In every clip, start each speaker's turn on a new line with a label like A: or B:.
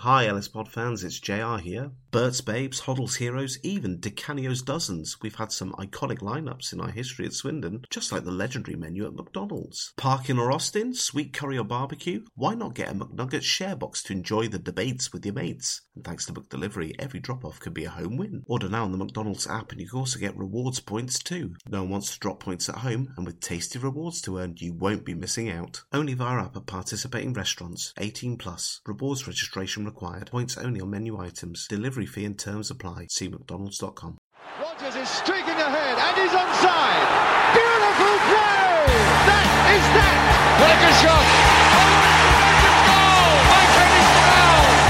A: Hi, Ellis Pod fans, it's JR here. Bert's Babes, Hoddle's Heroes, even DiCanio's Dozens. We've had some iconic lineups in our history at Swindon, just like the legendary menu at McDonald's. Parkin or Austin, sweet curry or barbecue? Why not get a McNugget share box to enjoy the debates with your mates? And thanks to McDelivery, every drop off can be a home win. Order now on the McDonald's app and you can also get rewards points too. No one wants to drop points at home, and with tasty rewards to earn, you won't be missing out. Only via app at participating restaurants. 18 plus. Rewards registration required. Points only on menu items. Delivery fee and terms apply. See McDonald's.com.
B: Rogers is streaking ahead and he's onside. Beautiful play! That is that! What a good shot!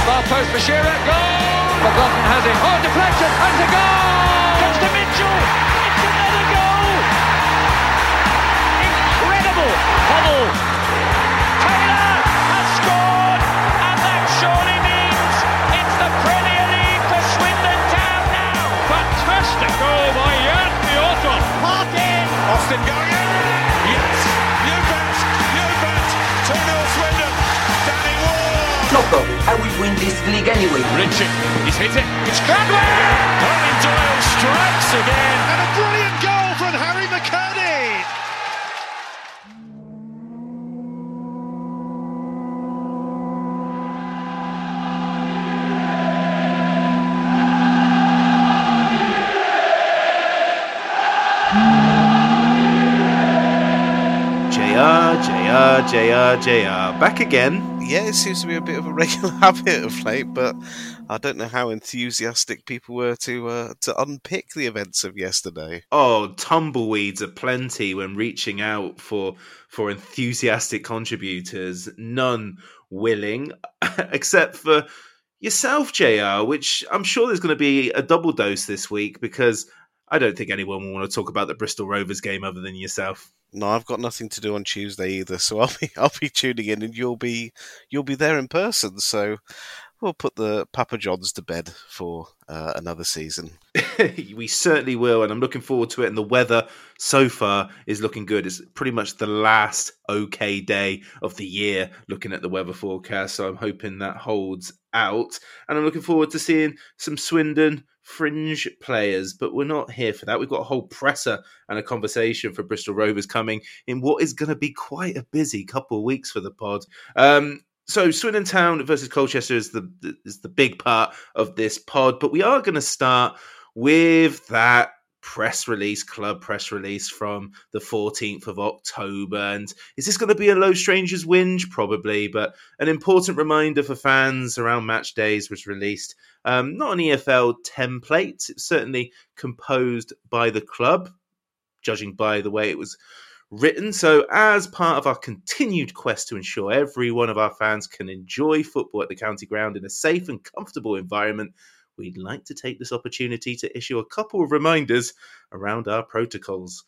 C: Far post for Shearer, goal! McLaughlin has it. Oh, deflection, and it's a goal! Comes to Mitchell, it's another goal! Incredible! Hubble! Taylor has scored, and that surely means it's the Premier League for Swindon Town now! Fantastic goal by Jan Fjørtoft! Parkin! Austin going in! Ward!
D: Loco, I will win this league anyway.
C: Richard, he's hit it. It's Gladwin. Eoin Doyle strikes again.
B: And a brilliant goal from Harry McKirdy!
A: JR, JR, JR, JR. Back again.
E: Yeah, it seems to be a bit of a regular habit of late, but I don't know how enthusiastic people were to uh, to unpick the events of yesterday.
A: Oh, tumbleweeds aplenty when reaching out for for enthusiastic contributors. None willing, except for yourself, JR, which I'm sure there's going to be a double dose this week because I don't think anyone will want to talk about the Bristol Rovers game other than yourself.
E: No, I've got nothing to do on Tuesday either, so I'll be I'll be tuning in, and you'll be you'll be there in person. So we'll put the Papa Johns to bed for uh, another season.
A: we certainly will, and I'm looking forward to it. And the weather so far is looking good. It's pretty much the last okay day of the year looking at the weather forecast. So I'm hoping that holds out. And I'm looking forward to seeing some Swindon fringe players, but we're not here for that. We've got a whole presser and a conversation for Bristol Rovers coming in what is going to be quite a busy couple of weeks for the pod. Um, so Swindon Town versus Colchester is the is the big part of this pod, but we are going to start with that press release, club press release from the 14th of October. And is this going to be a low strangers whinge? Probably, but an important reminder for fans around match days was released. Um, not an EFL template, it's certainly composed by the club, judging by the way it was written. So, as part of our continued quest to ensure every one of our fans can enjoy football at the county ground in a safe and comfortable environment, we'd like to take this opportunity to issue a couple of reminders around our protocols.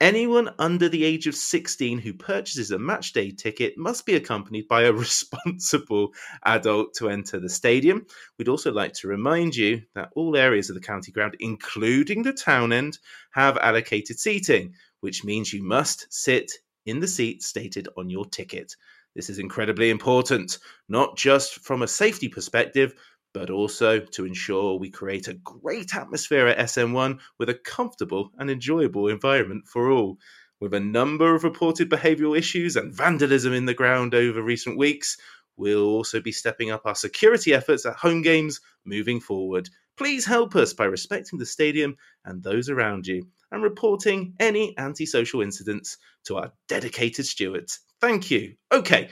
A: Anyone under the age of 16 who purchases a matchday ticket must be accompanied by a responsible adult to enter the stadium. We'd also like to remind you that all areas of the county ground, including the town end, have allocated seating, which means you must sit in the seat stated on your ticket. This is incredibly important, not just from a safety perspective, but also to ensure we create a great atmosphere at SM1 with a comfortable and enjoyable environment for all. With a number of reported behavioural issues and vandalism in the ground over recent weeks, we'll also be stepping up our security efforts at home games moving forward. Please help us by respecting the stadium and those around you and reporting any antisocial incidents to our dedicated stewards. Thank you. Okay,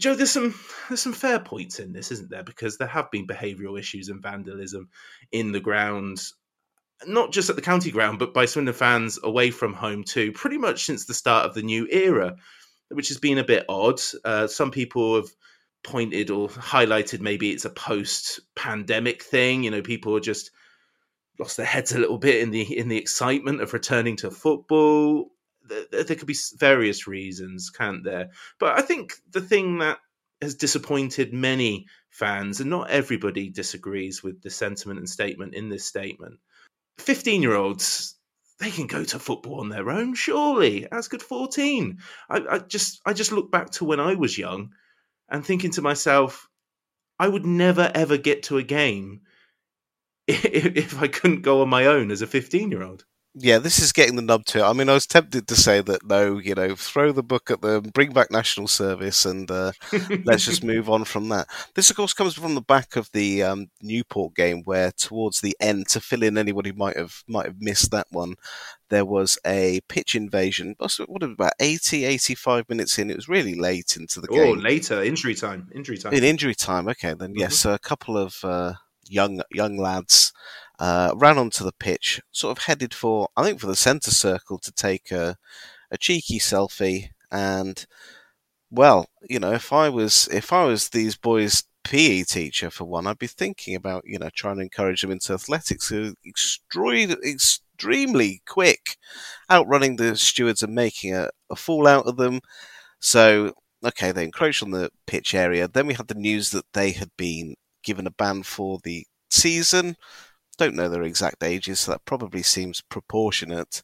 A: Joe, there's some there's some fair points in this, isn't there? Because there have been behavioural issues and vandalism in the ground, not just at the county ground, but by Swindon fans away from home too. Pretty much since the start of the new era, which has been a bit odd. Uh, some people have pointed or highlighted maybe it's a post-pandemic thing. You know, people are just lost their heads a little bit in the in the excitement of returning to football there, there could be various reasons, can't there? But I think the thing that has disappointed many fans, and not everybody disagrees with the sentiment and statement in this statement. 15 year olds, they can go to football on their own, surely. As good 14. I, I, just I just look back to when I was young and thinking to myself, I would never ever get to a game if, if I couldn't go on my own as a 15 year old
E: yeah, this is getting the nub to it. I mean, I was tempted to say that no, you know, throw the book at them, bring back national service, and uh, let's just move on from that. This, of course, comes from the back of the um, Newport game, where towards the end, to fill in anybody who might have might have missed that one, there was a pitch invasion. What about 80, 85 minutes in? It was really late into the oh, game.
A: Oh, later, injury time, injury time.
E: In injury time, okay, then yes, mm-hmm. so a couple of uh, young young lads uh, ran onto the pitch, sort of headed for, I think, for the centre circle to take a, a cheeky selfie. And well, you know, if I was if I was these boys' PE teacher for one, I'd be thinking about you know trying to encourage them into athletics. They're extremely extremely quick, outrunning the stewards and making a, a fool out of them. So okay, they encroached on the pitch area. Then we had the news that they had been given a ban for the season. Don't know their exact ages, so that probably seems proportionate.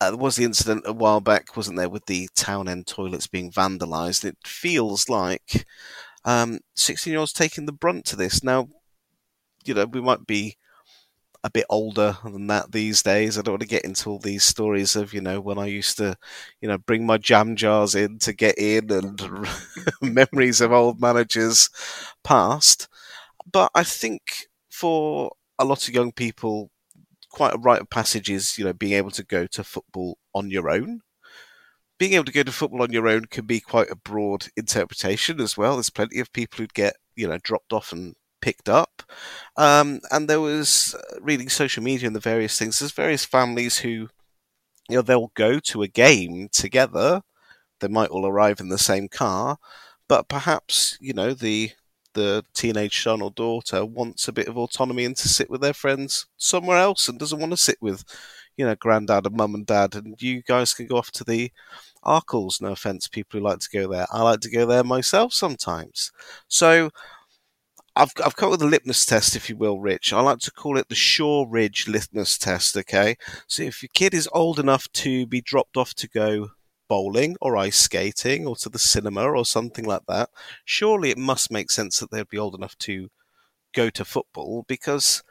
E: Uh, there was the incident a while back, wasn't there, with the town end toilets being vandalised? It feels like um, 16 year olds taking the brunt to this. Now, you know, we might be a bit older than that these days. I don't want to get into all these stories of, you know, when I used to, you know, bring my jam jars in to get in and memories of old managers past. But I think for a lot of young people, quite a rite of passage is, you know, being able to go to football on your own. Being able to go to football on your own can be quite a broad interpretation as well. There's plenty of people who'd get, you know, dropped off and picked up. Um, and there was uh, reading social media and the various things. There's various families who, you know, they'll go to a game together. They might all arrive in the same car, but perhaps, you know, the the teenage son or daughter wants a bit of autonomy and to sit with their friends somewhere else and doesn't want to sit with, you know, granddad and mum and dad, and you guys can go off to the Arkells. No offense, people who like to go there. I like to go there myself sometimes. So I've I've come up with a litmus test, if you will, Rich. I like to call it the Shore Ridge litmus test. Okay, so if your kid is old enough to be dropped off to go bowling or ice skating or to the cinema or something like that, surely it must make sense that they'd be old enough to go to football because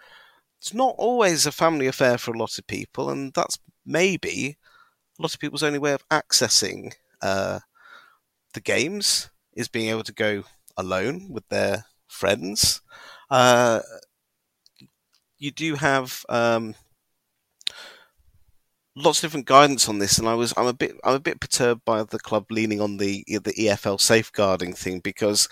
E: it's not always a family affair for a lot of people, and that's maybe a lot of people's only way of accessing uh, the games is being able to go alone with their friends. Uh, you do have um, lots of different guidance on this, and I was I'm a bit I'm a bit perturbed by the club leaning on the the EFL safeguarding thing because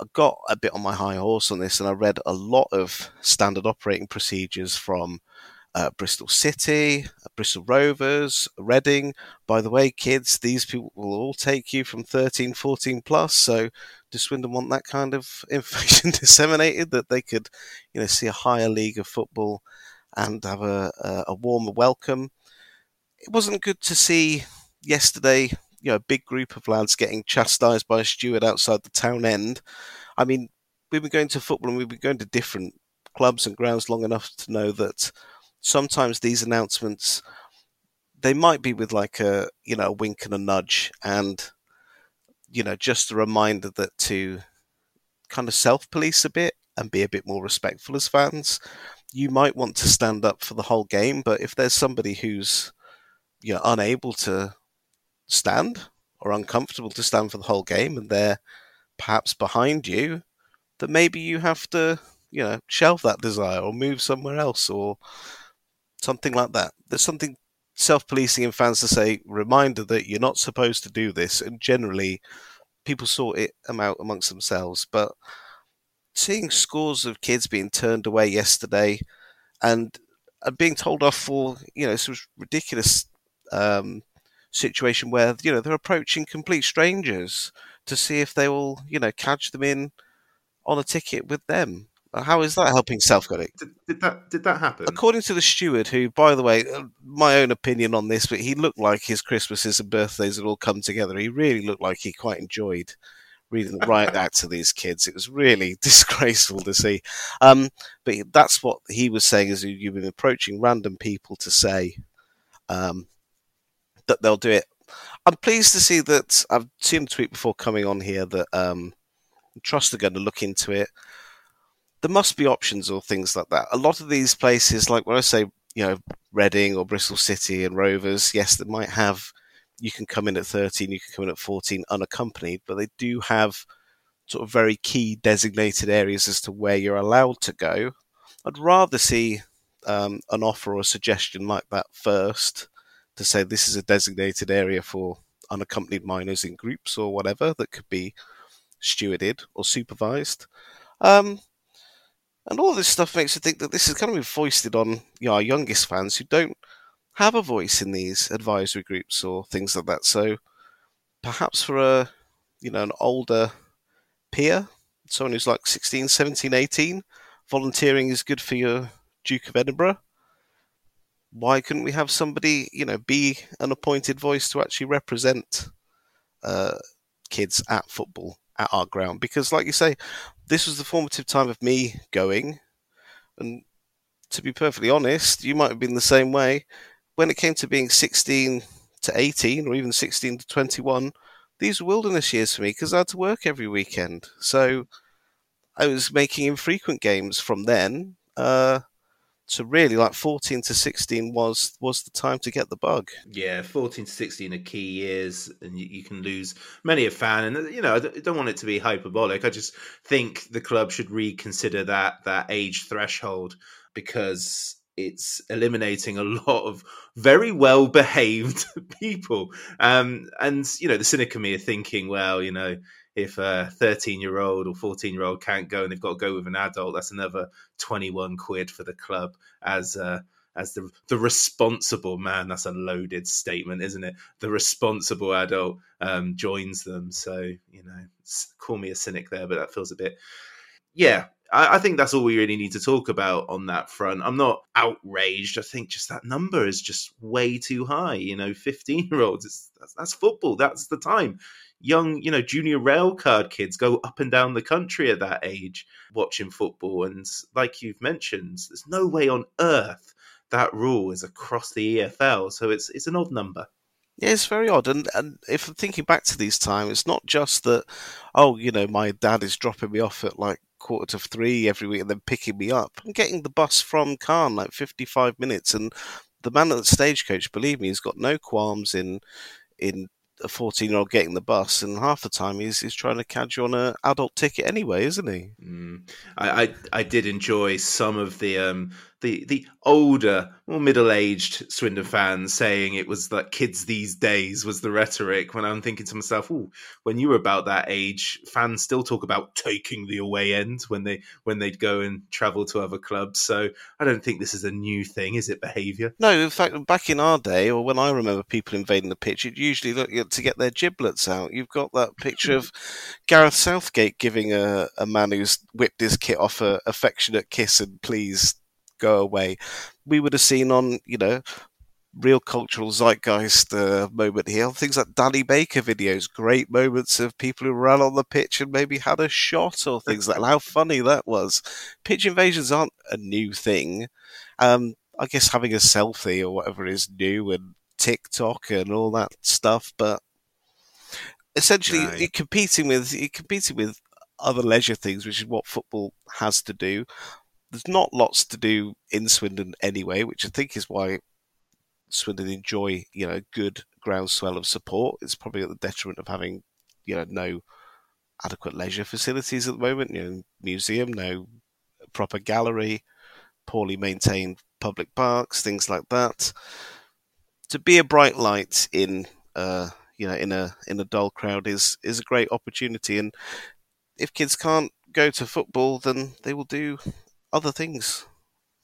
E: I got a bit on my high horse on this, and I read a lot of standard operating procedures from. Uh, Bristol City, Bristol Rovers, Reading. By the way, kids, these people will all take you from 13, 14 plus. So, does Swindon want that kind of information disseminated that they could, you know, see a higher league of football and have a, a, a warmer welcome? It wasn't good to see yesterday, you know, a big group of lads getting chastised by a steward outside the town end. I mean, we've been going to football and we've been going to different clubs and grounds long enough to know that sometimes these announcements they might be with like a you know a wink and a nudge and you know just a reminder that to kind of self police a bit and be a bit more respectful as fans you might want to stand up for the whole game but if there's somebody who's you're unable to stand or uncomfortable to stand for the whole game and they're perhaps behind you, that maybe you have to, you know, shelve that desire or move somewhere else or something like that. There's something self policing in fans to say, reminder that you're not supposed to do this, and generally people sort it out amongst themselves. But seeing scores of kids being turned away yesterday and uh, being told off for you know some ridiculous um, situation where you know they're approaching complete strangers to see if they will you know catch them in on a ticket with them. How is that helping Southcote?
A: Did, did, that did that happen?
E: According to the steward, who, by the way, uh, my own opinion on this, but he looked like his Christmases and birthdays had all come together. He really looked like he quite enjoyed reading right out to these kids. It was really disgraceful to see. Um, but that's what he was saying is you've been approaching random people to say um, that they'll do it. I'm pleased to see that I've seen a tweet before coming on here that um, Trust are going to look into it. There must be options or things like that. A lot of these places, like when I say, you know, Reading or Bristol City and Rovers, yes, they might have you can come in at 13, you can come in at 14 unaccompanied, but they do have sort of very key designated areas as to where you're allowed to go. I'd rather see um, an offer or a suggestion like that first to say this is a designated area for unaccompanied minors in groups or whatever that could be stewarded or supervised. Um, and all this stuff makes you think that this is kind of been foisted on you know, our youngest fans who don't have a voice in these advisory groups or things like that. So perhaps for a you know an older peer, someone who's like 16, 17, 18, volunteering is good for your Duke of Edinburgh. Why couldn't we have somebody, you know, be an appointed voice to actually represent uh, kids at football at our ground? Because, like you say, this was the formative time of me going, and to be perfectly honest, you might have been the same way when it came to being 16 to 18 or even 16 to 21, these were wilderness years for me because I had to work every weekend. So I was making infrequent games from then. Uh, so really, like 14 to 16 was was the time to get the bug.
A: Yeah, 14 to 16 are key years, and you, you can lose many a fan. And you know, I don't want it to be hyperbolic. I just think the club should reconsider that that age threshold because it's eliminating a lot of very well behaved people. Um, and, you know, the cynic of me are thinking, well, you know, if a 13 year old or 14 year old can't go and they've got to go with an adult, that's another 21 quid for the club as, uh, as the the responsible man. That's a loaded statement, isn't it? The responsible adult um, joins them. So you know, call me a cynic there, but that feels a bit. Yeah, I, I, think that's all we really need to talk about on that front. I'm not outraged. I think just that number is just way too high. You know, 15 year olds, that's, that's football. That's the time. Young, you know, junior rail card kids go up and down the country at that age watching football. And like you've mentioned, there's no way on earth that rule is across the EFL. So it's it's an odd number.
E: Yeah, it's very odd. And and if I'm thinking back to these times, it's not just that, oh, you know, my dad is dropping me off at like quarter to three every week and then picking me up. I'm getting the bus from Calne like 55 minutes, and the man at the stagecoach, believe me, he's got no qualms in in a 14 year old getting the bus, and half the time he's, he's trying to catch you on an adult ticket anyway, isn't he?
A: Mm. I, I, I did enjoy some of the um the the older, more middle aged Swindon fans saying it was like kids these days was the rhetoric. When I'm thinking to myself, oh, when you were about that age, fans still talk about taking the away end when they when they'd go and travel to other clubs. So I don't think this is a new thing, is it? Behaviour?
E: No, in fact, back in our day, or when I remember people invading the pitch, it usually look to get their giblets out. You've got that picture of Gareth Southgate giving a, a man who's whipped his kit off a affectionate kiss and please go away. We would have seen on, you know, real cultural zeitgeist uh, moment here. Things like Danny Baker videos, great moments of people who ran on the pitch and maybe had a shot or things like that. How funny that was. Pitch invasions aren't a new thing. Um, I guess having a selfie or whatever is new and TikTok and all that stuff, but essentially right. you're competing with you're competing with other leisure things, which is what football has to do there's not lots to do in Swindon anyway, which I think is why Swindon enjoy you know good groundswell of support. It's probably at the detriment of having you know no adequate leisure facilities at the moment. You know, museum, no proper gallery, poorly maintained public parks, things like that. To be a bright light in uh, you know, in a in a dull crowd is is a great opportunity. And if kids can't go to football, then they will do other things,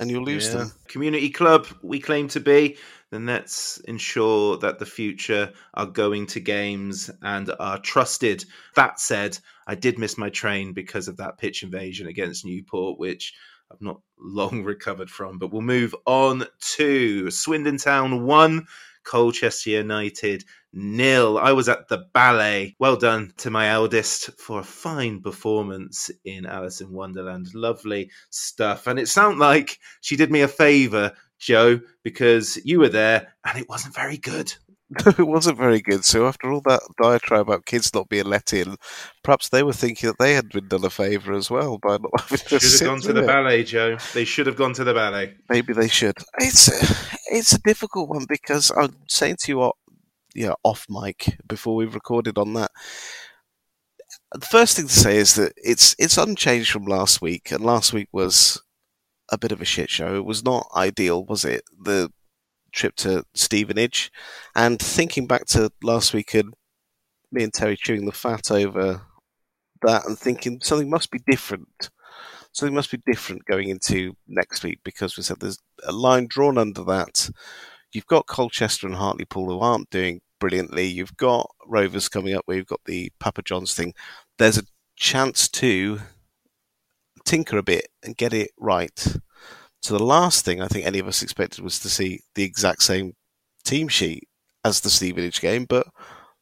E: and you'll lose
A: Yeah.
E: them.
A: Community club, we claim to be. Then let's ensure that the future are going to games and are trusted. That said, I did miss my train because of that pitch invasion against Newport, which I've not long recovered from. But we'll move on to Swindon Town 1, Colchester United nil. I was at the ballet. Well done to my eldest for a fine performance in Alice in Wonderland. Lovely stuff. And it sounded like she did me a favour, Joe, because you were there and it wasn't very good.
E: it wasn't very good. So after all that diatribe about kids not being let in, perhaps they were thinking that they had been done a favour as well by not having to
A: Should have gone to the
E: it.
A: ballet, Joe. They should have gone to the ballet.
E: Maybe they should. It's a, it's a difficult one because I'm saying to you, uh, yeah, off mic before we've recorded on that. The first thing to say is that it's it's unchanged from last week, and last week was a bit of a shit show. It was not ideal, was it? The trip to Stevenage, and thinking back to last week and me and Terry chewing the fat over that and thinking something must be different. Something must be different going into next week because we said there's a line drawn under that. You've got Colchester and Hartlepool who aren't doing brilliantly. You've got Rovers coming up where you've got the Papa John's thing. There's a chance to tinker a bit and get it right. So the last thing I think any of us expected was to see the exact same team sheet as the Stevenage game, but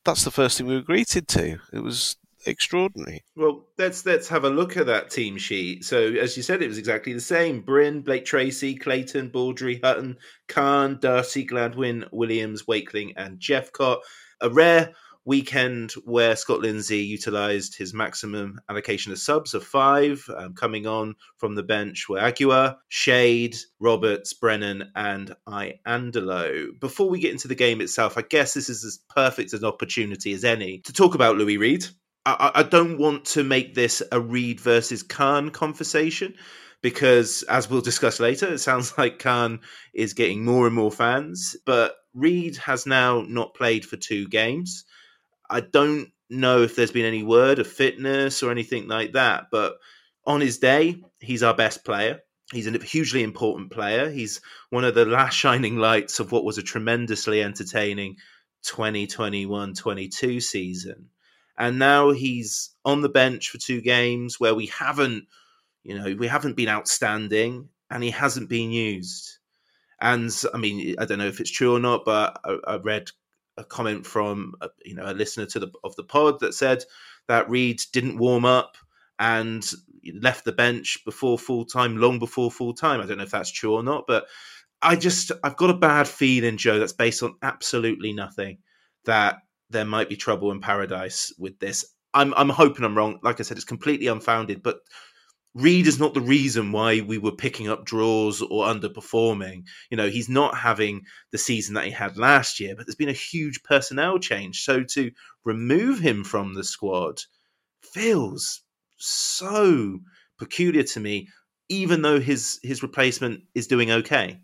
E: that's the first thing we were greeted to. It was extraordinary.
A: Well, let's let's have a look at that team sheet. So, as you said, it was exactly the same: Bryn, Blake Tracy, Clayton, Baudry, Hutton, Khan, Darcy, Gladwin, Williams, Wakeling, and Jephcott. A rare weekend where Scott Lindsay utilised his maximum allocation of subs of five, um, coming on from the bench were Agua, Shade, Roberts, Brennan, and Iandolo. Before we get into the game itself, I guess this is as perfect an opportunity as any to talk about Louis Reed. I, I don't want to make this a Reed versus Khan conversation because, as we'll discuss later, it sounds like Khan is getting more and more fans. But Reed has now not played for two games. I don't know if there's been any word of fitness or anything like that, but on his day, he's our best player. He's a hugely important player. He's one of the last shining lights of what was a tremendously entertaining 2021 22 season. And now he's on the bench for two games where we haven't, you know, we haven't been outstanding and he hasn't been used. And I mean, I don't know if it's true or not, but I, I read a comment from uh, you know a listener to the of the pod that said that Reed didn't warm up and left the bench before full time, long before full time. I don't know if that's true or not, but I just I've got a bad feeling, Joe, that's based on absolutely nothing. That there might be trouble in paradise with this. I'm I'm hoping I'm wrong. Like I said, it's completely unfounded, but Reed is not the reason why we were picking up draws or underperforming. You know, he's not having the season that he had last year, but there's been a huge personnel change. So to remove him from the squad feels so peculiar to me, even though his his replacement is doing okay.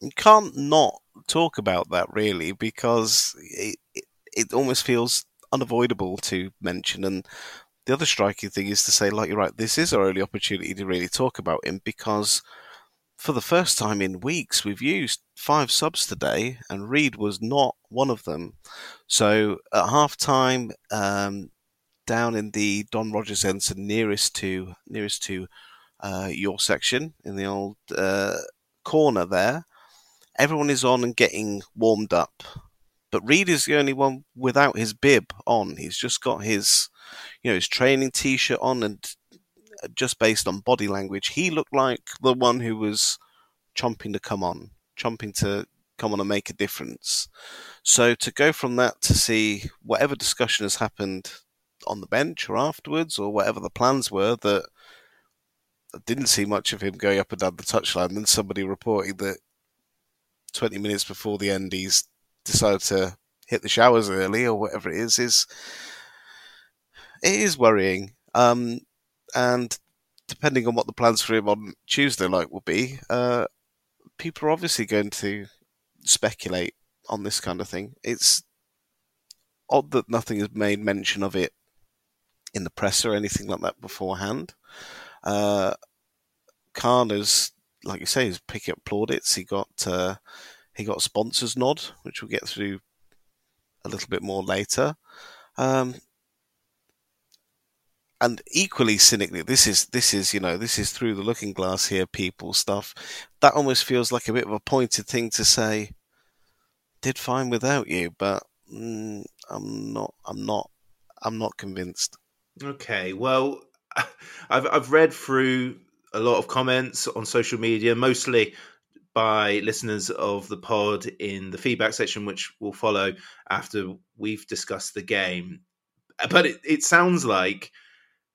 E: You can't not talk about that really because it, it, it almost feels unavoidable to mention. And the other striking thing is to say, like you're right, this is our only opportunity to really talk about him because for the first time in weeks, we've used five subs today, and Reed was not one of them. So at half time, um, down in the Don Rogers end, so nearest to nearest to uh, your section in the old uh, corner there, everyone is on and getting warmed up. But Reed is the only one without his bib on. He's just got his, you know, his training t-shirt on, and uh, just based on body language, he looked like the one who was chomping to come on, chomping to come on and make a difference. So to go from that to see whatever discussion has happened on the bench or afterwards, or whatever the plans were, that I didn't see much of him going up and down the touchline. Then somebody reporting that 20 minutes before the end, he's decided to hit the showers early or whatever it is, is it is worrying. Um, and depending on what the plans for him on Tuesday like will be, uh, people are obviously going to speculate on this kind of thing. It's odd that nothing has made mention of it in the press or anything like that beforehand. Uh, Khan has, like you say, is picking up plaudits. He got uh, he got sponsors nod, which we'll get through a little bit more later. Um, and equally cynically, this is this is you know this is through the looking glass here, people stuff. That almost feels like a bit of a pointed thing to say. Did fine without you, but mm, I'm not. I'm not. I'm not convinced.
A: Okay, well, I've I've read through a lot of comments on social media, mostly by listeners of the pod in the feedback section, which will follow after we've discussed the game. But it, it sounds like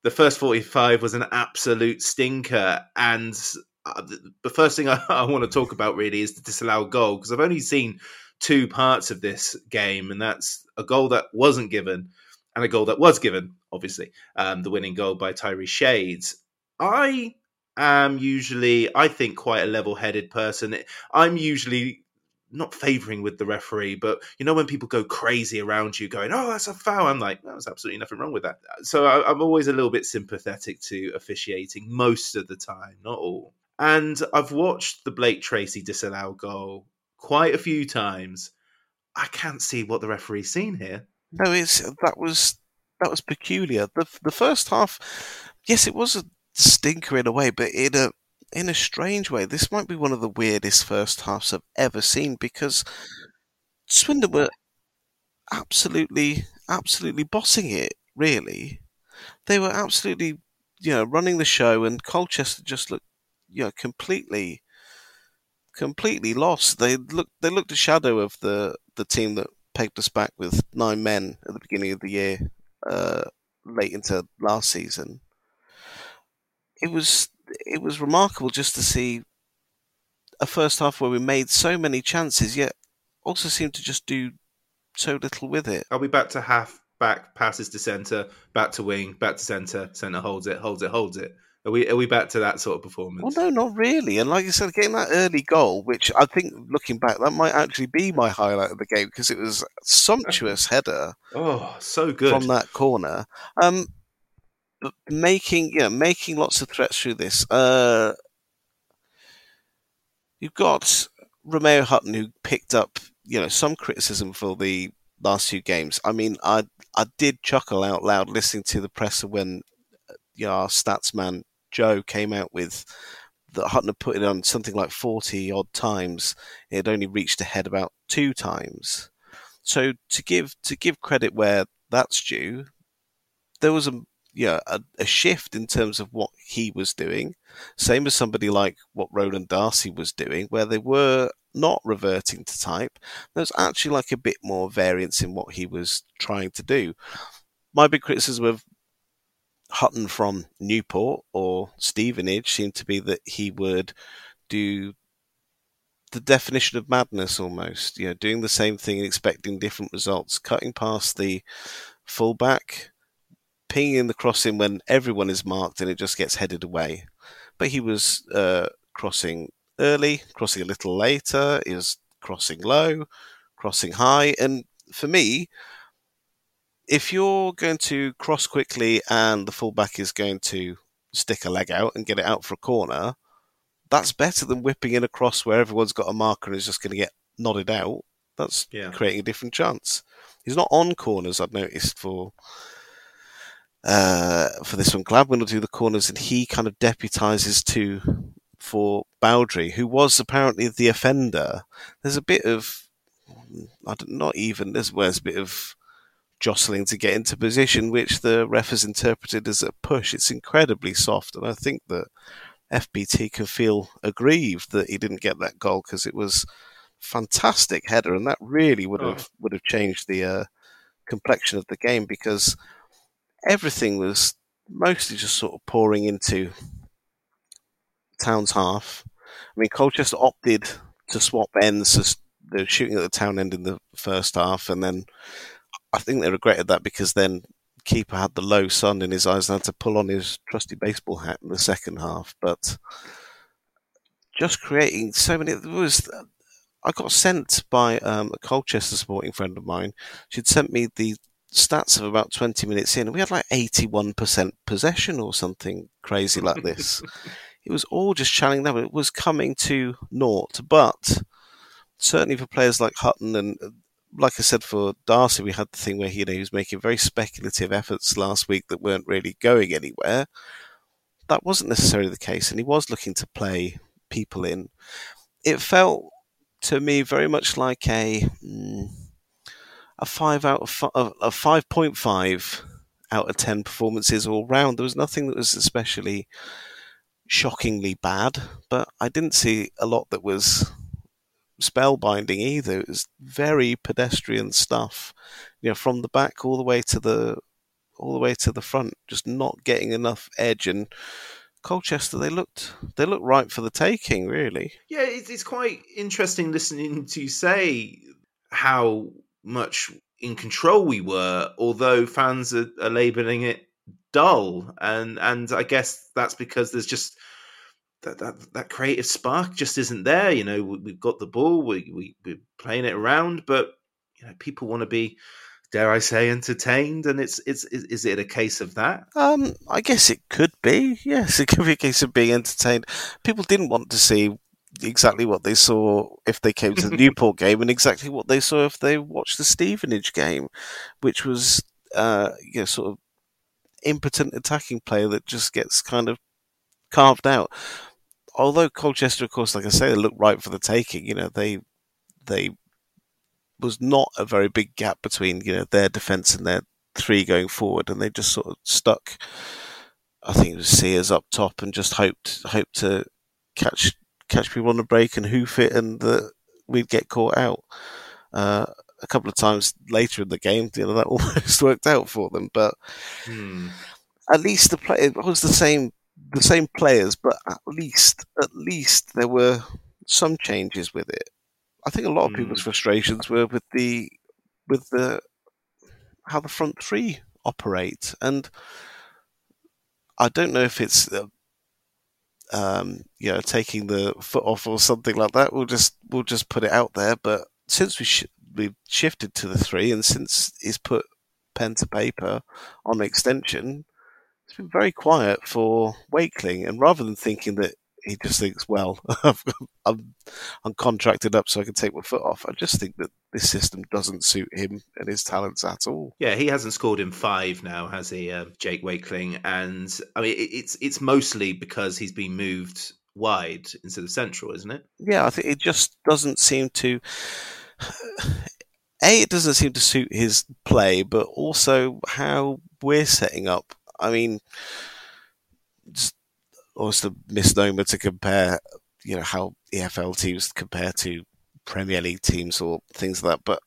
A: the first 45 was an absolute stinker. And uh, the first thing I, I want to talk about really is the disallowed goal, because I've only seen two parts of this game, and that's a goal that wasn't given and a goal that was given, obviously, um, the winning goal by Tyrese Shades. I am usually, I think, quite a level headed person. I'm usually not favouring with the referee, but you know when people go crazy around you, going, "Oh, that's a foul," I'm like, "There's absolutely nothing wrong with that." So I, I'm always a little bit sympathetic to officiating most of the time, not all. And I've watched the Blake Tracy disallow goal quite a few times. I can't see what the referee's seen here.
E: No, it's that was that was peculiar. the The first half, yes, it was a stinker in a way, but in a in a strange way, this might be one of the weirdest first halves I've ever seen because Swindon were absolutely, absolutely bossing it. Really, they were absolutely, you know, running the show, and Colchester just looked, you know, completely, completely lost. They looked, they looked a shadow of the the team that pegged us back with nine men at the beginning of the year, uh, late into last season. It was it was remarkable just to see a first half where we made so many chances, yet also seemed to just do so little with it.
A: Are we back to half back passes to centre, back to wing, back to centre, centre holds it, holds it, holds it? Are we are we back to that sort of performance?
E: Well, no, not really. And like you said, getting that early goal, which I think looking back, that might actually be my highlight of the game because it was a sumptuous header.
A: Oh, so good
E: from that corner. Um, making yeah, making lots of threats through this. Uh, you've got Remeao Hutton who picked up you know some criticism for the last two games. I mean, I I did chuckle out loud listening to the presser when you know, our stats man Joe came out with that Hutton had put it on something like forty odd times. It had only reached ahead about two times. So to give to give credit where that's due, there was a yeah, a, a, shift in terms of what he was doing. Same as somebody like what Ronan Darcy was doing, where they were not reverting to type. There's actually like a bit more variance in what he was trying to do. My big criticism of Hutton from Newport or Stevenage seemed to be that he would do the definition of madness almost, you know, doing the same thing and expecting different results, cutting past the fullback pinging in the crossing when everyone is marked and it just gets headed away. But he was uh, crossing early, crossing a little later, is crossing low, crossing high. And for me, if you're going to cross quickly and the fullback is going to stick a leg out and get it out for a corner, that's better than whipping in a cross where everyone's got a marker and is just going to get nodded out. That's yeah. creating a different chance. He's not on corners, I've noticed, for uh, for this one. Gladwin will do the corners, and he kind of deputises to for Baudry, who was apparently the offender. There's a bit of, I don't, not even there's, there's a bit of jostling to get into position, which the ref has interpreted as a push. It's incredibly soft, and I think that FBT can feel aggrieved that he didn't get that goal because it was fantastic header, and that really would have oh. would have changed the uh, complexion of the game because everything was mostly just sort of pouring into Town's half. I mean, Colchester opted to swap ends. So they were shooting at the town end in the first half, and then I think they regretted that because then keeper had the low sun in his eyes and had to pull on his trusty baseball hat in the second half. But just creating so many, there was I got sent by um, a Colchester supporting friend of mine. She'd sent me the stats of about 20 minutes in, and we had like 81% possession or something crazy like this. it was all just channeling down. It was coming to naught, but certainly for players like Hutton and like I said for Darcy, we had the thing where he, you know, he was making very speculative efforts last week that weren't really going anywhere. That wasn't necessarily the case, and he was looking to play people in. It felt to me very much like a mm, a five out of a five point five out of ten performances all round. There was nothing that was especially shockingly bad, but I didn't see a lot that was spellbinding either. It was very pedestrian stuff, you know, from the back all the way to the all the way to the front, just not getting enough edge. And Colchester, they looked they looked right for the taking, really.
A: Yeah, it's, it's quite interesting listening to you say how much in control we were, although fans are, are labeling it dull, and and I guess that's because there's just that, that that creative spark just isn't there. You know, we, have got the ball, we, we we're playing it around, but you know, people want to be, dare I say, entertained. And it's it's is, is it a case of that?
E: Um, I guess it could be. Yes, it could be a case of being entertained. People didn't want to see exactly what they saw if they came to the Newport game, and exactly what they saw if they watched the Stevenage game, which was uh, you know, sort of impotent attacking player that just gets kind of carved out although Colchester, of course, like I say, they looked right for the taking. You know, they they was not a very big gap between you know their defence and their three going forward, and they just sort of stuck. I think it was Sears up top and just hoped hoped to catch catch people on the break and hoof it, and that we'd get caught out. Uh, a couple of times later in the game, you know that almost worked out for them, but hmm. at least the play it was the same the same players, but at least at least there were some changes with it. I think a lot of mm. people's frustrations were with the with the how the front three operate, and I don't know if it's uh, um, you know taking the foot off or something like that. We'll just we'll just put it out there. But since we sh- we've shifted to the three, and since he's put pen to paper on extension, it's been very quiet for Wakeling, and rather than thinking that he just thinks, well, I'm, I'm contracted up so I can take my foot off. I just think that this system doesn't suit him and his talents at all.
A: Yeah, he hasn't scored in five now, has he, uh, Jake Wakeling? And I mean, it's it's mostly because he's been moved wide instead of central, isn't it?
E: Yeah, I think it just doesn't seem to. A, it doesn't seem to suit his play, but also how we're setting up I mean, almost a misnomer to compare, you know, how EFL teams compare to Premier League teams or things like that. But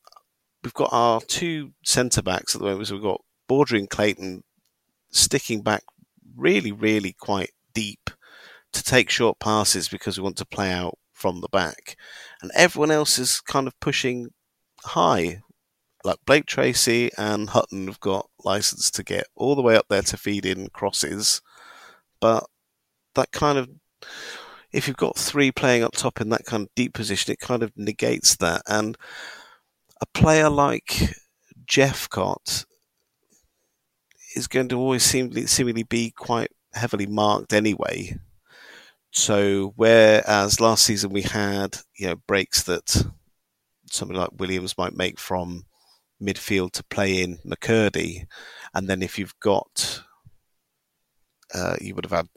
E: we've got our two centre backs at the moment. So we've got Baudry and Clayton sticking back really, really quite deep to take short passes because we want to play out from the back. And everyone else is kind of pushing high like Blake Tracy and Hutton have got license to get all the way up there to feed in crosses, but that kind of if you've got three playing up top in that kind of deep position, it kind of negates that. And a player like Jephcott is going to always seem seemingly be quite heavily marked anyway. So whereas last season we had you know breaks that somebody like Williams might make from midfield to play in McKirdy, and then if you've got, uh, you would have had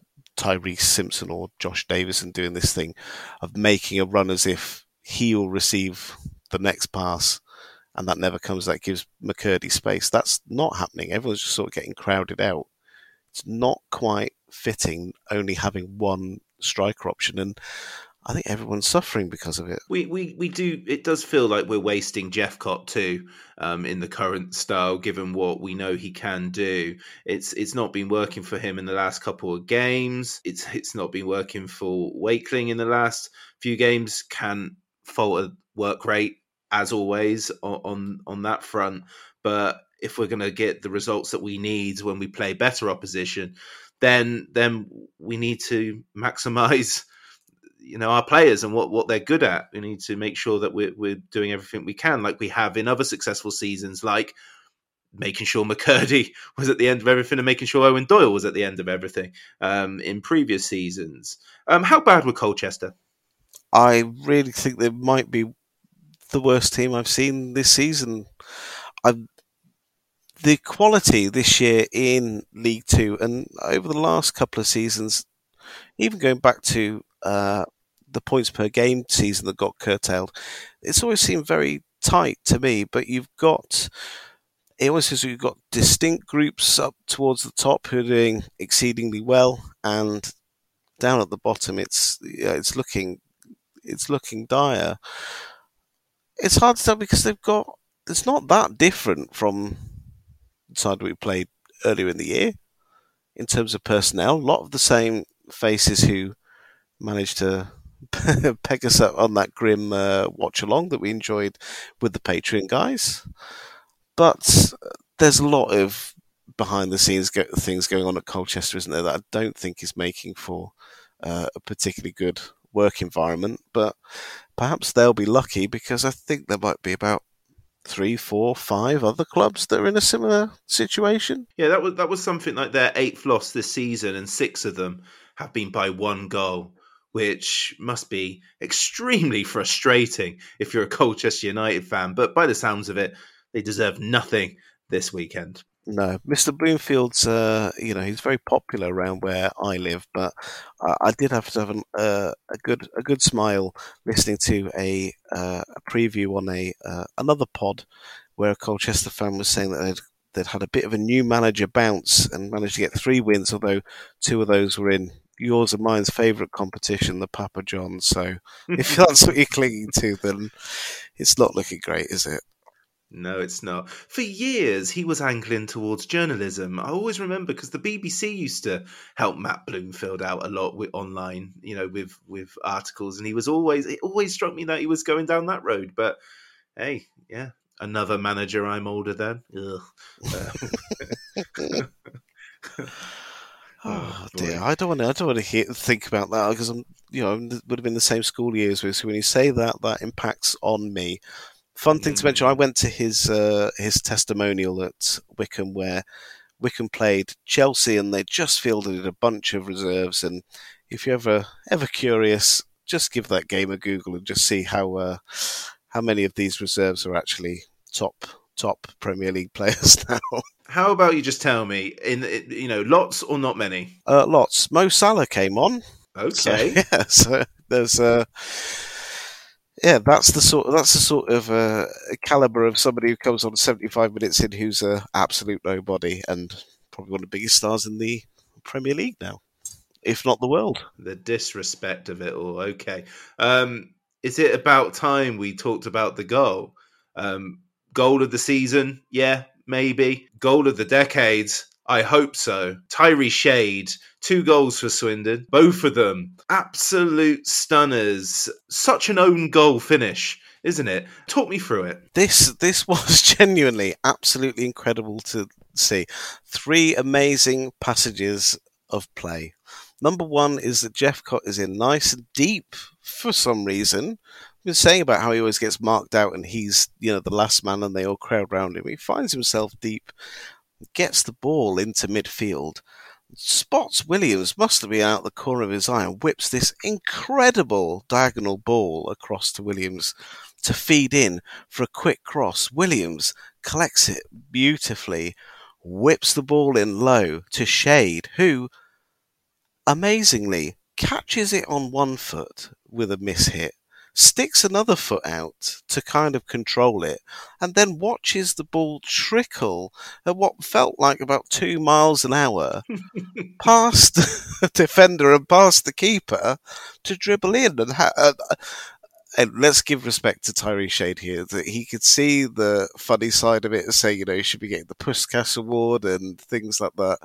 E: Tyreece Simpson or Josh Davison doing this thing of making a run as if he'll receive the next pass, and that never comes. That gives McKirdy space. That's not happening. Everyone's just sort of getting crowded out. It's not quite fitting only having one striker option, and I think everyone's suffering because of it.
A: We we we do. It does feel like we're wasting Jephcott too, um, in the current style, given what we know he can do. It's it's not been working for him in the last couple of games. It's it's not been working for Wakeling in the last few games. Can falter work rate as always on on, on that front, but if we're going to get the results that we need when we play better opposition, then then we need to maximize you know our players and what what they're good at. We need to make sure that we're we're doing everything we can, like we have in other successful seasons, like making sure McKirdy was at the end of everything and making sure Eoin Doyle was at the end of everything um, in previous seasons. Um, how bad were Colchester?
E: I really think they might be the worst team I've seen this season. i the quality this year in League Two and over the last couple of seasons, even going back to uh, the points per game season that got curtailed, it's always seemed very tight to me. But you've got it always seems you've got distinct groups up towards the top who are doing exceedingly well, and down at the bottom, it's it's looking it's looking dire. It's hard to tell because they've got it's not that different from the side we played earlier in the year in terms of personnel. A lot of the same faces who managed to peg us up on that grim uh, watch along that we enjoyed with the Patreon guys. But there's a lot of behind the scenes go- things going on at Colchester, isn't there, that I don't think is making for uh, a particularly good work environment. But perhaps they'll be lucky because I think there might be about three, four, five other clubs that are in a similar situation.
A: Yeah, that was that was something like their eighth loss this season, and six of them have been by one goal, which must be extremely frustrating if you're a Colchester United fan. But by the sounds of it, they deserve nothing this weekend.
E: No, Mr. Bloomfield's, uh, you know, he's very popular around where I live, but I, I did have to have an, uh, a good a good smile listening to a, uh, a preview on a uh, another pod where a Colchester fan was saying that they'd, they'd had a bit of a new manager bounce and managed to get three wins, although two of those were in yours and mine's favourite competition, the Papa John. So if that's what you're clinging to, then it's not looking great, is it?
A: No, it's not. For years, he was angling towards journalism. I always remember because the BBC used to help Matt Bloomfield out a lot with online, you know, with with articles, and he was always it always struck me that he was going down that road. But hey, yeah, another manager I'm older than. Uh,
E: Oh, dear, I don't want to. I don't want to hear, think about that because I'm, you know, would have been the same school years with. So when you say that, that impacts on me. Fun thing to mention: I went to his uh, his testimonial at Wycombe, where Wycombe played Chelsea, and they just fielded a bunch of reserves. And if you're ever ever curious, just give that game a Google and just see how uh, how many of these reserves are actually top top Premier League players now.
A: How about you just tell me in you know lots or not many?
E: Uh, lots. Mo Salah came on.
A: Okay.
E: So, yeah. So there's uh, yeah, that's the sort. That's the sort of uh, caliber of somebody who comes on 75 minutes in, who's a absolute nobody, and probably one of the biggest stars in the Premier League now, if not the world.
A: The disrespect of it all. Okay, um, is it about time we talked about the goal? Um, goal of the season? Yeah, maybe. Goal of the decades? I hope so. Tyrese Shade, two goals for Swindon, both of them absolute stunners. Such an own goal finish, isn't it? Talk me through it.
E: This this was genuinely absolutely incredible to see. Three amazing passages of play. Number one is that Jephcott is in nice and deep for some reason. I've been saying about how he always gets marked out and he's, you know, the last man and they all crowd round him. He finds himself deep gets the ball into midfield, spots Williams, must have been out the corner of his eye, and whips this incredible diagonal ball across to Williams to feed in for a quick cross. Williams collects it beautifully, whips the ball in low to Shade, who amazingly catches it on one foot with a miss hit sticks another foot out to kind of control it, and then watches the ball trickle at what felt like about two miles an hour past the defender and past the keeper to dribble in. And, ha- uh, and let's give respect to Tyrese Shade here that he could see the funny side of it and say, you know, he should be getting the Puskas Award and things like that.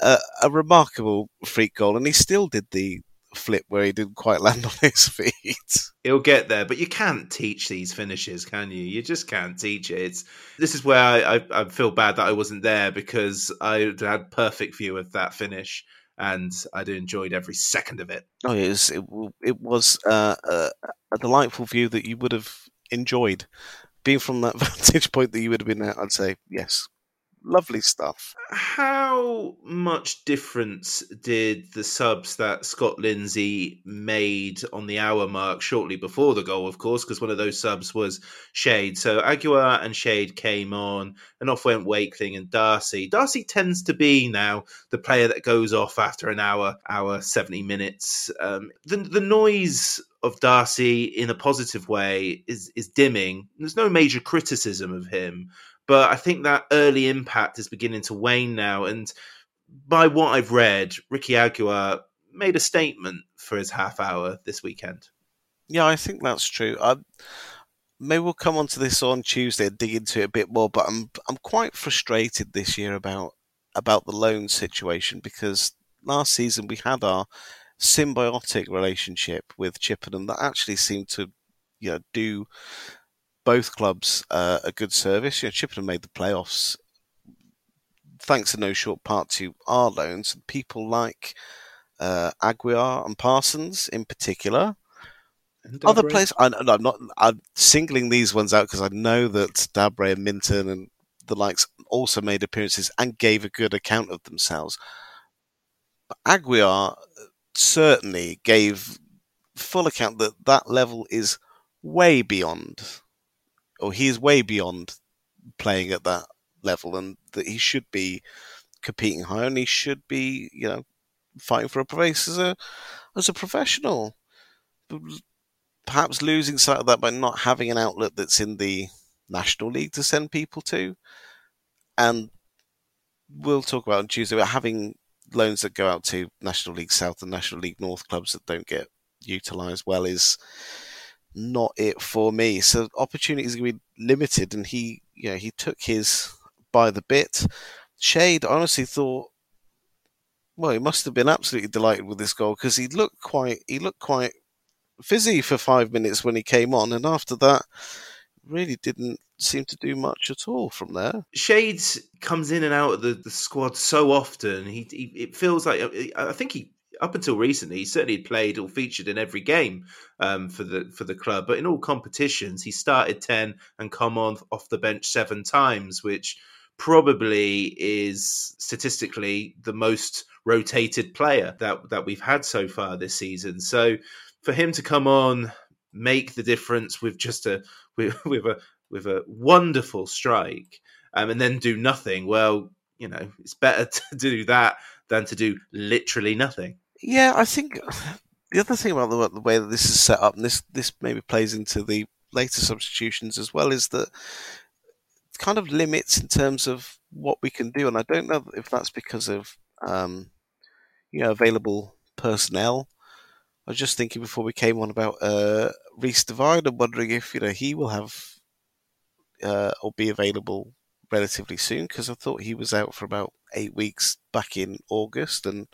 E: Uh, a remarkable freak goal, and he still did the flip where he didn't quite land on his feet.
A: He'll get there, but you can't teach these finishes, can you? You just can't teach it. It's, this is where I, I, I feel bad that I wasn't there because I had perfect view of that finish and I'd enjoyed every second of it.
E: Oh, it was it, it was uh, a, a delightful view that you would have enjoyed. Being from that vantage point that you would have been at, I'd say yes, lovely stuff.
A: How much difference did the subs that Scott Lindsay made on the hour mark shortly before the goal, of course, because one of those subs was Shade. So Aguiar and Shade came on, and off went Wakeling and Darcy. Darcy tends to be now the player that goes off after an hour, hour, 70 minutes. Um, the, the noise of Darcy in a positive way is is dimming. There's no major criticism of him, but I think that early impact is beginning to wane now. And by what I've read, Ricky Aguiar made a statement for his half hour this weekend.
E: Yeah, I think that's true. I, maybe we'll come on to this on Tuesday and dig into it a bit more. But I'm I'm quite frustrated this year about about the loan situation because last season we had our symbiotic relationship with Chippenham that actually seemed to you know do both clubs uh, a good service. You know, Chippenham made the playoffs thanks in no short part to our loans. People like uh, Aguiar and Parsons in particular. Other players, I, am not. I'm singling these ones out because I know that Dabre and Minton and the likes also made appearances and gave a good account of themselves. But Aguiar certainly gave full account that that level is way beyond or he's way beyond playing at that level, and that he should be competing higher, and he should be, you know, fighting for a place as a as a professional. Perhaps losing sight of that by not having an outlet that's in the National League to send people to, and we'll talk about on Tuesday about having loans that go out to National League South and National League North clubs that don't get utilised well is not it for me. So opportunities are going to be limited, and he, you know, he took his by the bit. Shade honestly thought, well, he must have been absolutely delighted with this goal because he looked quite, he looked quite fizzy for five minutes when he came on, and after that, really didn't seem to do much at all from there.
A: Shades comes in and out of the, the squad so often. He, he it feels like I think he up until recently, he certainly played or featured in every game um, for the for the club. But in all competitions, he started ten and come on off the bench seven times, which probably is statistically the most rotated player that that we've had so far this season. So for him to come on, make the difference with just a with, with a with a wonderful strike, um, and then do nothing. Well, you know, it's better to do that than to do literally nothing.
E: Yeah, I think the other thing about the, the, way that this is set up, and this this maybe plays into the later substitutions as well, is that it kind of limits in terms of what we can do, and I don't know if that's because of um, you know available personnel. I was just thinking before we came on about uh, Reece Devine. I'm wondering if you know he will have uh, or be available relatively soon because I thought he was out for about eight weeks back in August and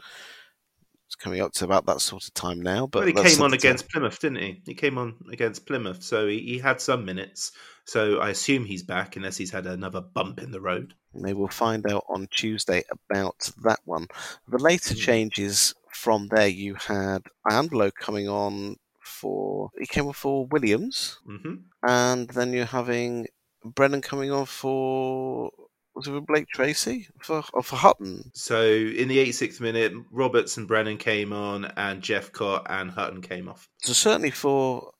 E: coming up to about that sort of time now. But
A: well, he came on against Plymouth, didn't he? He came on against Plymouth, so he, he, had some minutes. So I assume he's back, unless he's had another bump in the road.
E: Maybe we'll find out on Tuesday about that one. The later mm. changes from there, you had Iandolo coming on for he came on for Williams,
A: mm-hmm.
E: and then you're having Brennan coming on for was it for Blake Tracy for or for Hutton?
A: So in the 86th minute, Roberts and Brennan came on, and Jephcott and Hutton came off.
E: So certainly for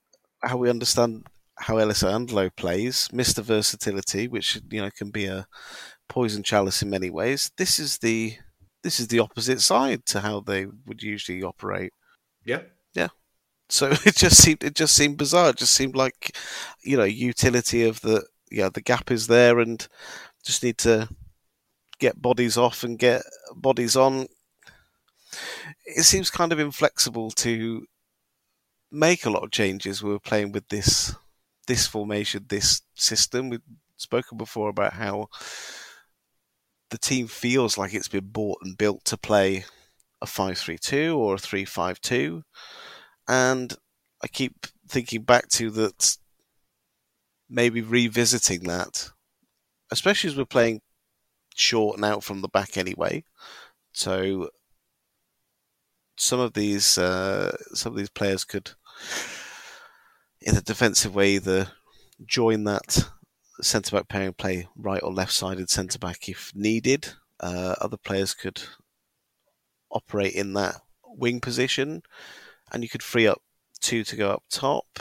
E: how we understand how Ellis Iandolo plays, Mister Versatility, which you know can be a poison chalice in many ways. This is the this is the opposite side to how they would usually operate.
A: Yeah,
E: yeah. So it just seemed it just seemed bizarre. It just seemed like you know utility of the yeah the gap is there and just need to get bodies off and get bodies on. It seems kind of inflexible to make a lot of changes. We were playing with this this formation, this system. We've spoken before about how the team feels like it's been bought and built to play a 5-3-2 or a 3-5-2 and I keep thinking back to that maybe revisiting that especially as we're playing short and out from the back anyway. So some of these uh, some of these players could, in a defensive way, either join that centre back pairing, play right or left sided centre back if needed. Uh, other players could operate in that wing position, and you could free up two to go up top.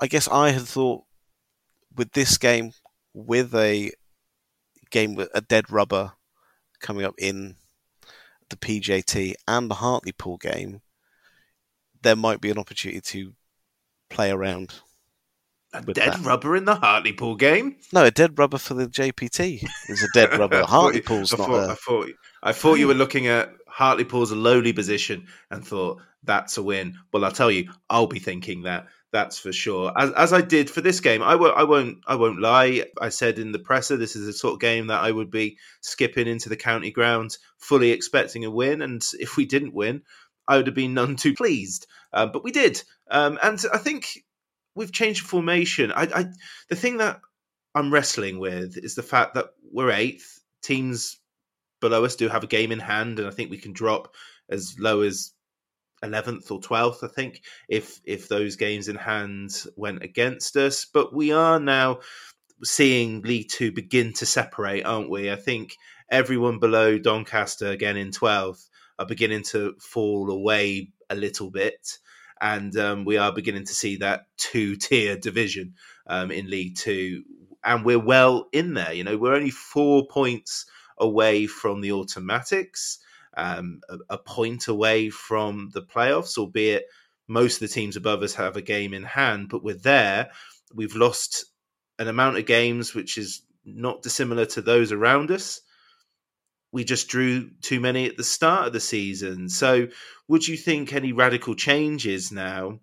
E: I guess I had thought with this game, with a game with a dead rubber coming up in the PJT and the Hartlepool game, there might be an opportunity to play around.
A: A dead that. rubber in the Hartlepool game?
E: No, a dead rubber for the JPT is a dead rubber. Hartlepool's
A: I
E: not.
A: Thought,
E: a...
A: I thought I thought you were looking at Hartley Hartlepool's lowly position and thought that's a win. Well, I'll tell you, I'll be thinking that. That's for sure. As, as I did for this game, I won't. I won't. I won't lie. I said in the presser, this is the sort of game that I would be skipping into the county grounds, fully expecting a win. And if we didn't win, I would have been none too pleased. Uh, but we did, um, and I think we've changed formation. I, I, the thing that I'm wrestling with is the fact that we're eighth. Teams below us do have a game in hand, and I think we can drop as low as 11th or 12th, I think, if if those games in hand went against us. But we are now seeing League Two begin to separate, aren't we? I think everyone below Doncaster, again in 12th, are beginning to fall away a little bit. And um, we are beginning to see that two tier division um, in League Two. And we're well in there. You know, we're only four points away from the automatics um, a, a, point away from the playoffs, albeit most of the teams above us have a game in hand. But we're there. We've lost an amount of games which is not dissimilar to those around us. We just drew too many at the start of the season. So, would you think any radical changes now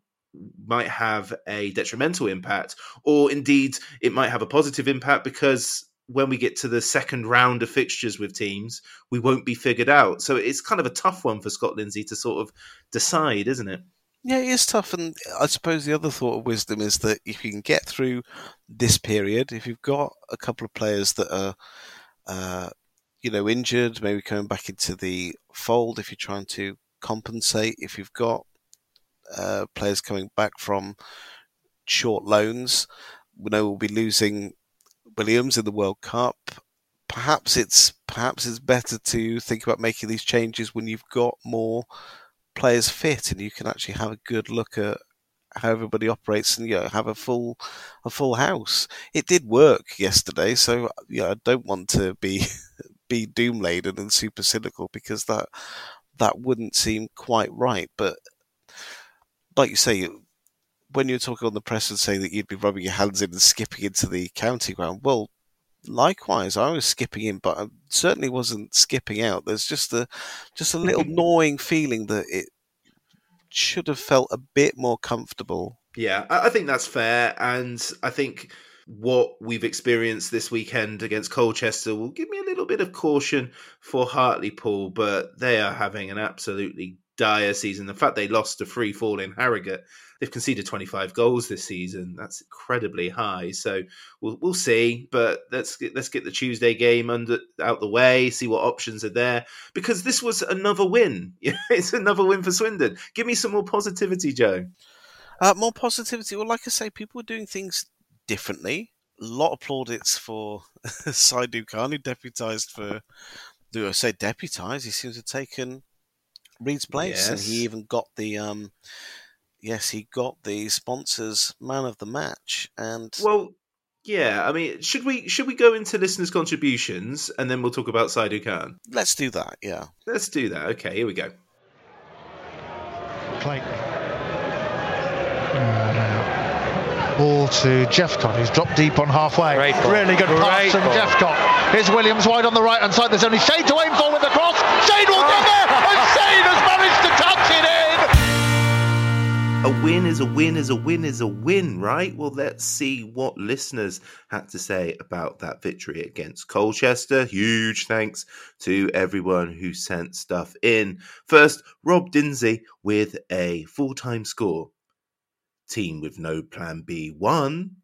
A: might have a detrimental impact, or indeed it might have a positive impact because when we get to the second round of fixtures with teams, we won't be figured out. So it's kind of a tough one for Scott Lindsay to sort of decide, isn't it?
E: Yeah, it is tough. And I suppose the other thought of wisdom is that if you can get through this period, if you've got a couple of players that are, uh, you know, injured, maybe coming back into the fold, if you're trying to compensate, if you've got uh, players coming back from short loans, we know we'll be losing Williams in the World Cup. Perhaps it's perhaps it's better to think about making these changes when you've got more players fit and you can actually have a good look at how everybody operates and you know, have a full a full house. It did work yesterday, so yeah, I don't want to be be doom laden and super cynical because that that wouldn't seem quite right. But like you say, when you're talking on the press and saying that you'd be rubbing your hands in and skipping into the county ground, well, likewise, I was skipping in, but I certainly wasn't skipping out. There's just a just a little mm-hmm. gnawing feeling that it should have felt a bit more comfortable.
A: Yeah, I think that's fair, and I think what we've experienced this weekend against Colchester will give me a little bit of caution for Hartlepool, but they are having an absolutely dire season. The fact they lost to free fall in Harrogate they've conceded 25 goals this season. That's incredibly high. So we'll we'll see. But let's get, let's get the Tuesday game under out the way. See what options are there because this was another win. it's another win for Swindon. Give me some more positivity, Joe.
E: Uh, more positivity. Well, like I say, people are doing things differently. A lot of plaudits for Saidu Khan, who deputised for. Do I say deputised? He seems to have taken Reid's place, yes. and he even got the um, yes, he got the sponsors man of the match, and
A: well, yeah. I mean, should we should we go into listeners' contributions and then we'll talk about Saidu Khan?
E: Let's do that. Yeah,
A: let's do that. Okay, here we go.
F: Clayton. Mm, uh, ball to Jephcott, who's dropped deep on halfway. Really good Great pass from Jephcott. Here's Williams wide on the right hand side. There's only Shade to aim for with the cross. Shade will get there, and Shane has managed to touch it in
A: a win is a win is a win is a win, right? Well, let's see what listeners had to say about that victory against Colchester. Huge thanks to everyone who sent stuff in. First, Rob Dinsey with a full time score. Team with no plan B won.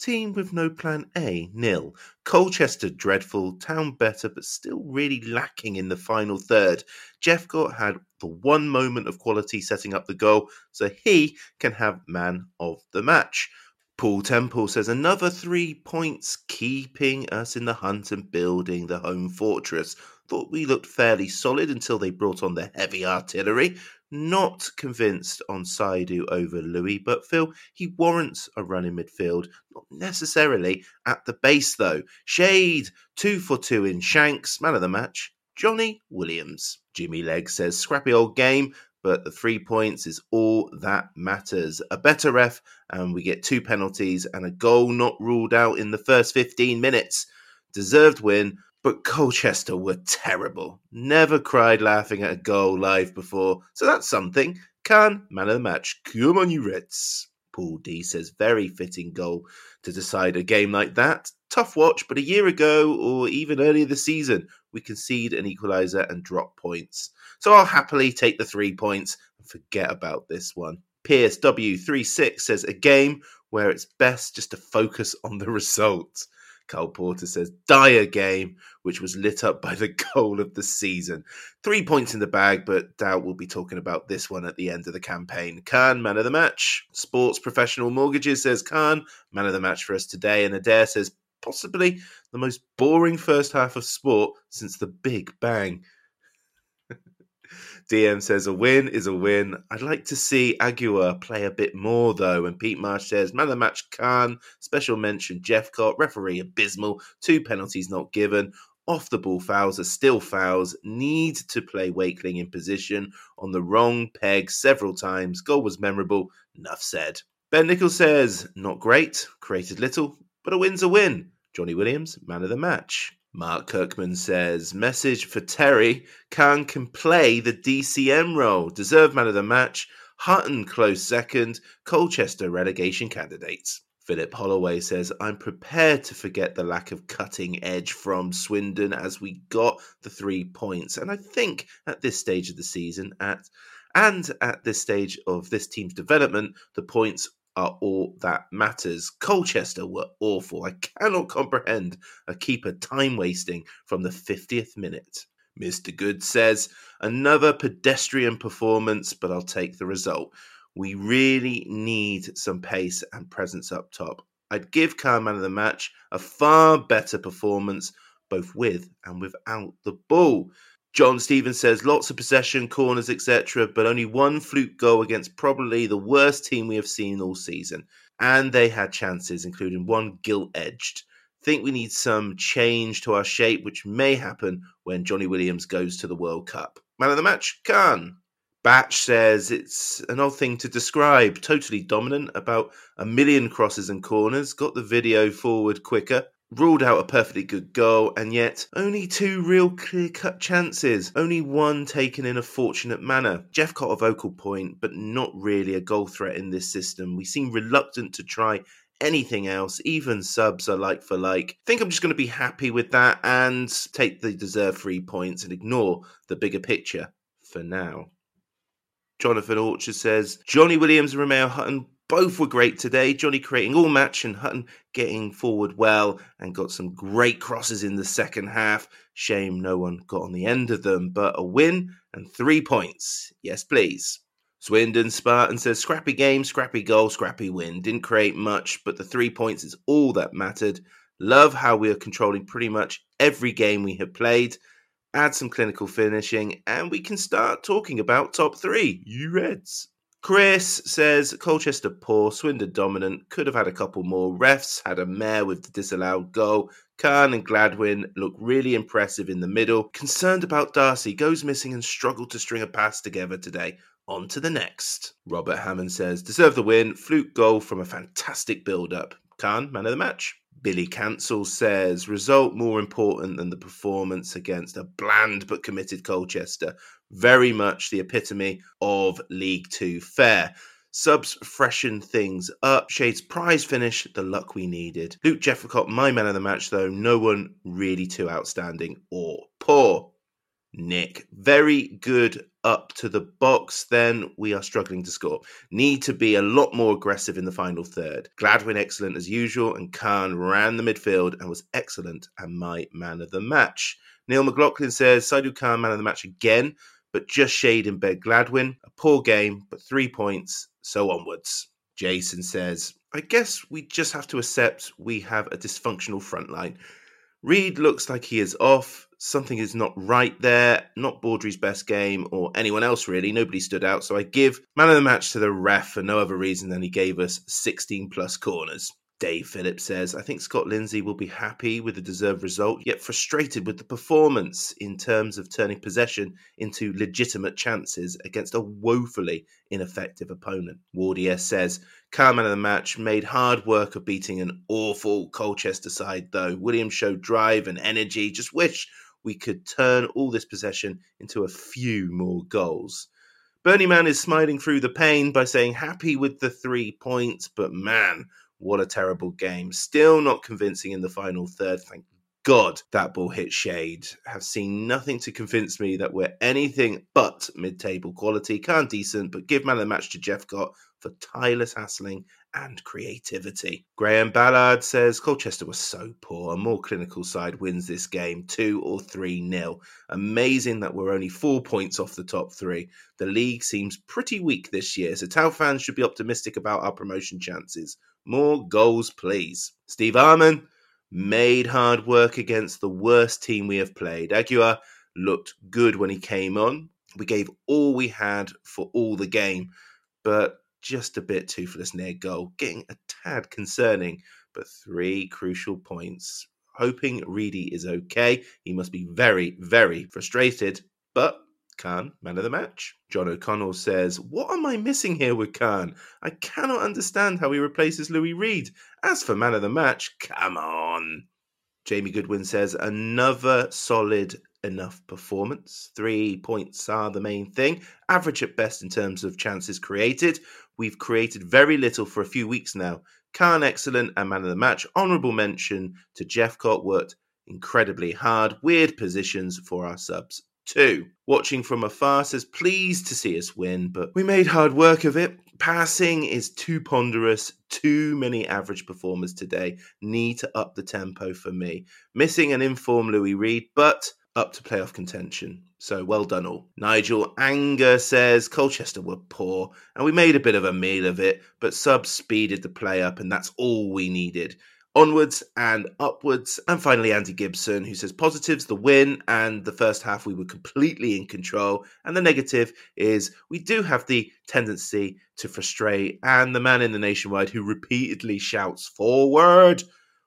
A: Team with no plan A, nil. Colchester dreadful, Town better, but still really lacking in the final third. Jeff Jephcott had the one moment of quality setting up the goal, so he can have man of the match. Paul Temple says another three points, keeping us in the hunt and building the home fortress. Thought we looked fairly solid until they brought on the heavy artillery. Not convinced on Saidu over Louis, but Phil, he warrants a run in midfield. Not necessarily at the base, though. Shade, two for two in Shanks, man of the match. Johnny Williams. Jimmy Legg says, scrappy old game, but the three points is all that matters. A better ref, and we get two penalties and a goal not ruled out in the first 15 minutes. Deserved win, but Colchester were terrible. Never cried laughing at a goal live before, so that's something. Khan, man of the match. Come on, you Reds. Paul D says, very fitting goal to decide a game like that. Tough watch, but a year ago or even earlier this season, we concede an equaliser and drop points. So I'll happily take the three points and forget about this one. Pierce W36 says, a game where it's best just to focus on the result. Carl Porter says, dire game, which was lit up by the goal of the season. Three points in the bag, but doubt we'll be talking about this one at the end of the campaign. Khan, man of the match. Sports Professional Mortgages says Khan, man of the match for us today. And Adair says, possibly the most boring first half of sport since the Big Bang. DM says a win is a win. I'd like to see Aguiar play a bit more though. And Pete Marsh says man of the match Khan, special mention Jeff Jephcott, referee abysmal, two penalties not given. Off the ball fouls are still fouls. Need to play Wakeling in position on the wrong peg several times. Goal was memorable. Enough said. Ben Nichols says not great, created little, but a win's a win. Johnny Williams, man of the match. Mark Kirkman says, message for Terry. Khan can play the DCM role. Deserved man of the match. Hutton close second. Colchester relegation candidates. Philip Holloway says, I'm prepared to forget the lack of cutting edge from Swindon as we got the three points. And I think at this stage of the season, at and at this stage of this team's development, the points are all that matters. Colchester were awful. I cannot comprehend a keeper time wasting from the 50th minute. Mr. Good says, another pedestrian performance, but I'll take the result. We really need some pace and presence up top. I'd give Khan man of the match a far better performance, both with and without the ball. John Stevens says lots of possession, corners, etc., but only one fluke goal against probably the worst team we have seen all season. And they had chances, including one gilt edged. Think we need some change to our shape, which may happen when Johnny Williams goes to the World Cup. Man of the match, Khan. Batch says it's an odd thing to describe. Totally dominant, about a million crosses and corners, got the video forward quicker, ruled out a perfectly good goal, and yet only two real clear cut chances, only one taken in a fortunate manner. Jephcott a vocal point, but not really a goal threat in this system. We seem reluctant to try anything else, even subs are like for like. I think I'm just going to be happy with that and take the deserved three points and ignore the bigger picture for now. Jonathan Orchard says Johnny Williams and Remeao Hutton both were great today. Johnny creating all match and Hutton getting forward well and got some great crosses in the second half. Shame no one got on the end of them, but a win and three points. Yes, please. Swindon Spartan says scrappy game, scrappy goal, scrappy win. Didn't create much, but the three points is all that mattered. Love how we are controlling pretty much every game we have played. Add some clinical finishing, and we can start talking about top three. You Reds. Chris says Colchester poor, Swindon dominant, could have had a couple more. Refs had a mare with the disallowed goal. Khan and Gladwin look really impressive in the middle. Concerned about Darcy, goes missing and struggled to string a pass together today. On to the next. Robert Hammond says, deserve the win, fluke goal from a fantastic build up. Khan, man of the match. Billy Cancel says, result more important than the performance against a bland but committed Colchester. Very much the epitome of League Two fare. Subs freshen things up. Shade's prize finish, the luck we needed. Luke Jephcott, my man of the match, though, no one really too outstanding or poor. Nick, very good up to the box, then we are struggling to score. Need to be a lot more aggressive in the final third. Gladwin excellent as usual, and Khan ran the midfield and was excellent and my man of the match. Neil McLaughlin says Saidu Khan man of the match again, but just shade in bed Gladwin. A poor game, but three points, so onwards. Jason says, I guess we just have to accept we have a dysfunctional front line. Reed looks like he is off. Something is not right there. Not Baudry's best game or anyone else really. Nobody stood out. So I give man of the match to the ref for no other reason than he gave us 16 plus corners. Dave Phillips says, I think Scott Lindsay will be happy with the deserved result, yet frustrated with the performance in terms of turning possession into legitimate chances against a woefully ineffective opponent. Wardier says, Carman of the match made hard work of beating an awful Colchester side, though. Williams showed drive and energy. Just wish we could turn all this possession into a few more goals. Bernie Man is smiling through the pain by saying, happy with the three points, but man, what a terrible game. Still not convincing in the final third. Thank God that ball hit shade. Have seen nothing to convince me that we're anything but mid table quality. Khan decent, but give man the match to Jephcott for tireless hassling and creativity. Graham Ballard says Colchester was so poor. A more clinical side wins this game 2 or 3 nil. Amazing that we're only four points off the top three. The league seems pretty weak this year, so Tau fans should be optimistic about our promotion chances. More goals, please. Steve Arman made hard work against the worst team we have played. Aguiar looked good when he came on. We gave all we had for all the game, but just a bit toothless near goal, getting a tad concerning, but three crucial points. Hoping Reedy is okay. He must be very, very frustrated, but Khan, man of the match. John O'Connell says, What am I missing here with Khan? I cannot understand how he replaces Louis Reed. As for man of the match, come on. Jamie Goodwin says, Another solid enough performance. Three points are the main thing. Average at best in terms of chances created. We've created very little for a few weeks now. Khan, excellent and man of the match. Honourable mention to Jephcott, worked incredibly hard. Weird positions for our subs too. Watching from afar says, pleased to see us win, but we made hard work of it. Passing is too ponderous, too many average performers today. Need to up the tempo for me. Missing an informed Louis Reed, but up to playoff contention. So well done all. Nigel Anger says Colchester were poor and we made a bit of a meal of it, but subs speeded the play up and that's all we needed. Onwards and upwards. And finally, Andy Gibson, who says positives, the win, and the first half we were completely in control. And the negative is we do have the tendency to frustrate. And the man in the nationwide who repeatedly shouts forward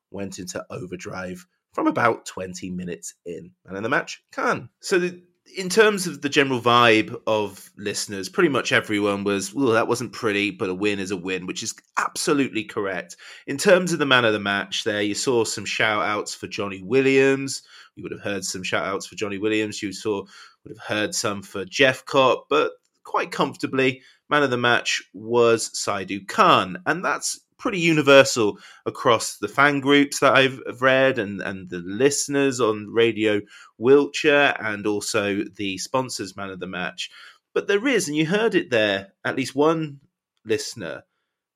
A: went into overdrive from about 20 minutes in. And in the match, Khan. So the, in terms of the general vibe of listeners, pretty much everyone was, well, that wasn't pretty, but a win is a win, which is absolutely correct. In terms of the man of the match, there you saw some shout outs for Johnny Williams. You would have heard some shout outs for Johnny Williams. You saw would have heard some for Jephcott, but quite comfortably, man of the match was Saidu Khan. And that's pretty universal across the fan groups that I've read and, and the listeners on Radio Wiltshire and also the sponsors man of the match. But there is, and you heard it there, at least one listener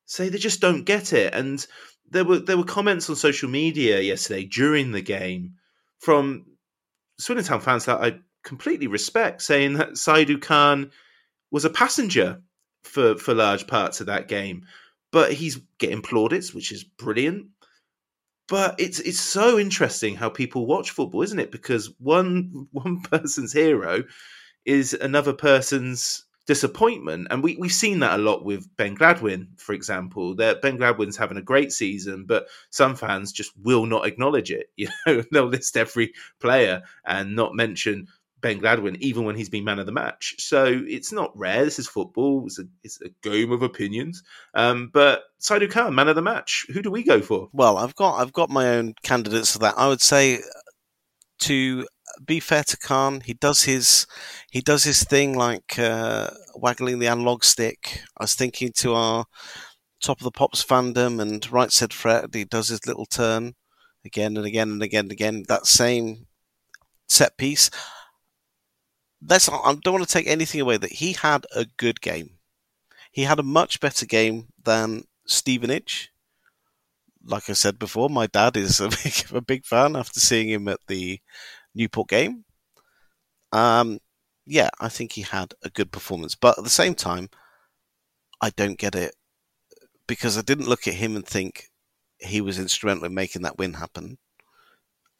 A: say they just don't get it. And there were there were comments on social media yesterday during the game from Swindon Town fans that I completely respect, saying that Saidu Khan was a passenger for for large parts of that game but he's getting plaudits, which is brilliant. But it's it's so interesting how people watch football, isn't it? Because one one person's hero is another person's disappointment, and we we've seen that a lot with Ben Gladwin, for example. That Ben Gladwin's having a great season, but some fans just will not acknowledge it. You know, they'll list every player and not mention Ben Gladwin, even when he's been man of the match. So it's not rare. This is football. It's a, it's a game of opinions. Um, but Saidu Khan, man of the match. Who do we go for?
E: Well, I've got I've got my own candidates for that. I would say to be fair to Khan, he does his he does his thing like uh, waggling the analog stick. I was thinking to our top of the pops fandom and right said Fred, he does his little turn again and again and again and again. That same set piece let's. I don't want to take anything away that he had a good game. He had a much better game than Stevenage. Like I said before, my dad is a big, a big fan after seeing him at the Newport game. Um, yeah, I think he had a good performance, but at the same time, I don't get it because I didn't look at him and think he was instrumental in making that win happen,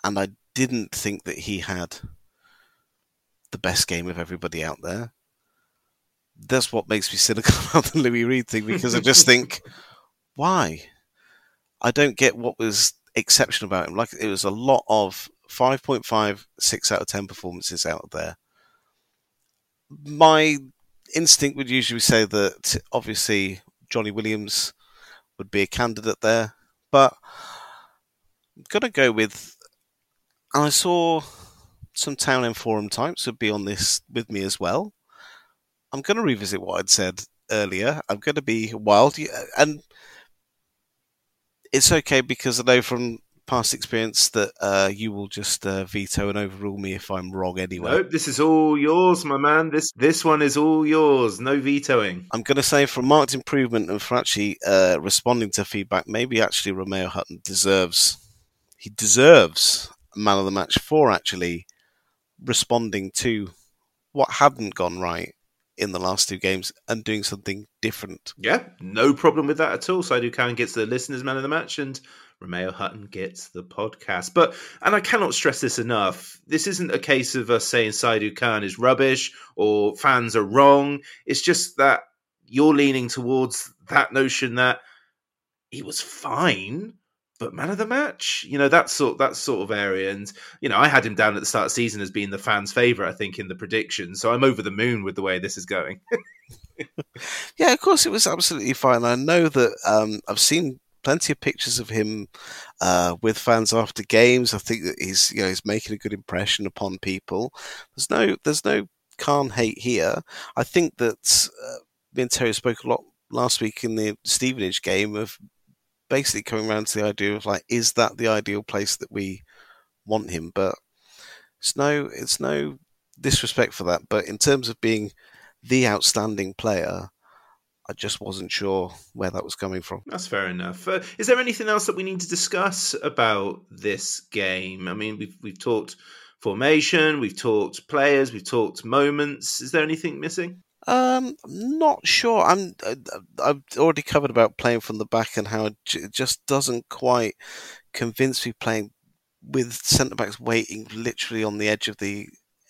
E: and I didn't think that he had the best game of everybody out there. That's what makes me cynical about the Louis Reed thing because I just think, why? I don't get what was exceptional about him. Like it was a lot of 5.5, 6 out of 10 performances out there. My instinct would usually say that obviously Johnny Williams would be a candidate there, but I'm going to go with. I saw some Town and Forum types would be on this with me as well. I'm going to revisit what I'd said earlier. I'm going to be wild, and it's okay because I know from past experience that uh, you will just uh, veto and overrule me if I'm wrong anyway.
A: Nope, this is all yours, my man. This this one is all yours. No vetoing.
E: I'm going to say for marked improvement and for actually uh, responding to feedback, maybe actually Remeao Hutton deserves he deserves man of the match for actually responding to what hadn't gone right in the last two games and doing something different.
A: Yeah, no problem with that at all. Saidu Khan gets the listeners' man of the match, and Remeao Hutton gets the podcast. But, and I cannot stress this enough, this isn't a case of us saying Saidu Khan is rubbish or fans are wrong. It's just that you're leaning towards that notion that he was fine, but man of the match, you know that sort that sort of area, and you know I had him down at the start of the season as being the fans' favorite. I think in the prediction, so I'm over the moon with the way this is going.
E: yeah, of course it was absolutely fine. I know that um, I've seen plenty of pictures of him uh, with fans after games. I think that he's you know he's making a good impression upon people. There's no there's no Khan hate here. I think that uh, me and Terry spoke a lot last week in the Stevenage game of basically coming around to the idea of like, is that the ideal place that we want him? But it's no, it's no disrespect for that. But in terms of being the outstanding player, I just wasn't sure where that was coming from.
A: That's fair enough. Uh, is there anything else that we need to discuss about this game? I mean, we've we've talked formation, we've talked players, we've talked moments. Is there anything missing?
E: Um, I'm not sure. I'm. Uh, I've already covered about playing from the back and how it just doesn't quite convince me playing with centre backs waiting literally on the edge of the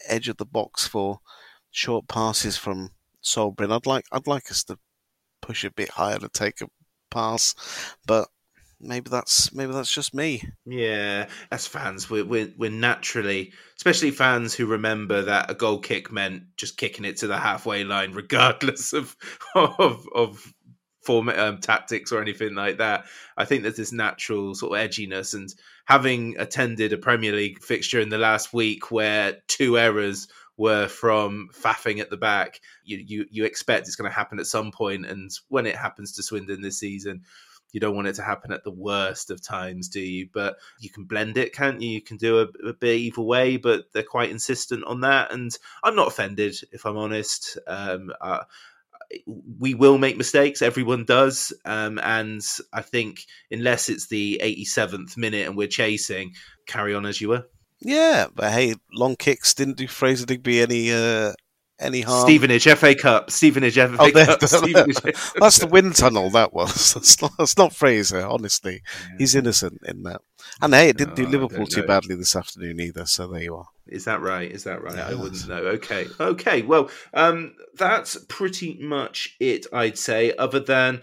E: edge of the box for short passes from Sol Brynn. I'd like. I'd like us to push a bit higher to take a pass, but maybe that's maybe that's just me.
A: Yeah, as fans, we're, we're we're naturally, especially fans who remember that a goal kick meant just kicking it to the halfway line, regardless of of of form um, tactics or anything like that. I think there's this natural sort of edginess, and having attended a Premier League fixture in the last week where two errors were from faffing at the back, you you, you expect it's going to happen at some point, and when it happens to Swindon this season you don't want it to happen at the worst of times, do you? But you can blend it, can't you? You can do a, a bit either way, but they're quite insistent on that. And I'm not offended, if I'm honest. Um, we will make mistakes. Everyone does, um, and I think unless it's the 87th minute and we're chasing, carry on as you were.
E: Yeah, but hey, long kicks didn't do Fraser Digby any uh, any harm.
A: Stevenage FA Cup. Stevenage FA oh, Cup. Stevenage.
E: that's the wind tunnel. That was. That's not, that's not Fraser. Honestly, yeah. he's innocent in that. And hey, it didn't no, do Liverpool too badly this afternoon either. So there you are.
A: Is that right? Is that right? Yeah, I wouldn't know. Okay. Okay. Well, um, that's pretty much it. I'd say, other than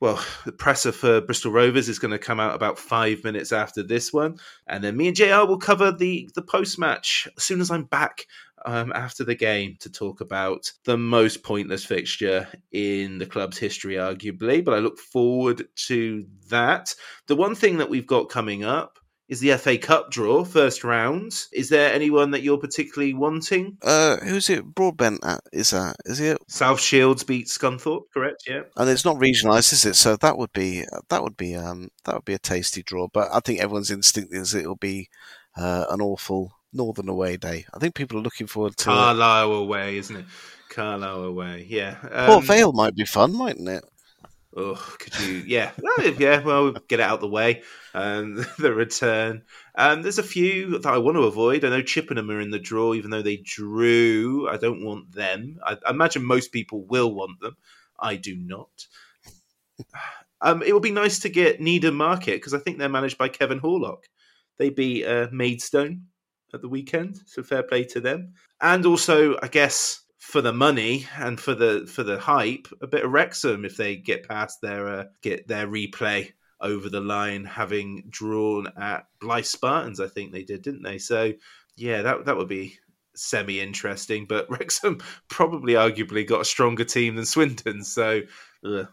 A: well, the presser for Bristol Rovers is going to come out about five minutes after this one, and then me and Jr will cover the the post match as soon as I'm back um, after the game to talk about the most pointless fixture in the club's history, arguably. But I look forward to that. The one thing that we've got coming up is the FA Cup draw, first round. Is there anyone that you're particularly wanting?
E: Uh, who's it? Broadbent at, is that? Is it?
A: South Shields beat Scunthorpe, correct? Yeah.
E: And it's not regionalised, is it? So that would be that would be um that would be a tasty draw. But I think everyone's instinct is it'll be uh, an awful Northern away day. I think people are looking forward to
A: Carlisle away, isn't it? Carlisle away, yeah. Um,
E: Port Vale might be fun, mightn't it?
A: Oh, could you? Yeah, yeah. Well, we'll get it out of the way. Um, the return. Um, there's a few that I want to avoid. I know Chippenham are in the draw, even though they drew. I don't want them. I, I imagine most people will want them. I do not. Um, it would be nice to get Needham Market because I think they're managed by Kevin Horlock. They beat uh, Maidstone at the weekend, so fair play to them. And also, I guess for the money and for the for the hype, a bit of Wrexham if they get past their uh, get their replay over the line, having drawn at Blyth Spartans. I think they did, didn't they? So yeah, that that would be semi interesting. But Wrexham probably arguably got a stronger team than Swindon, so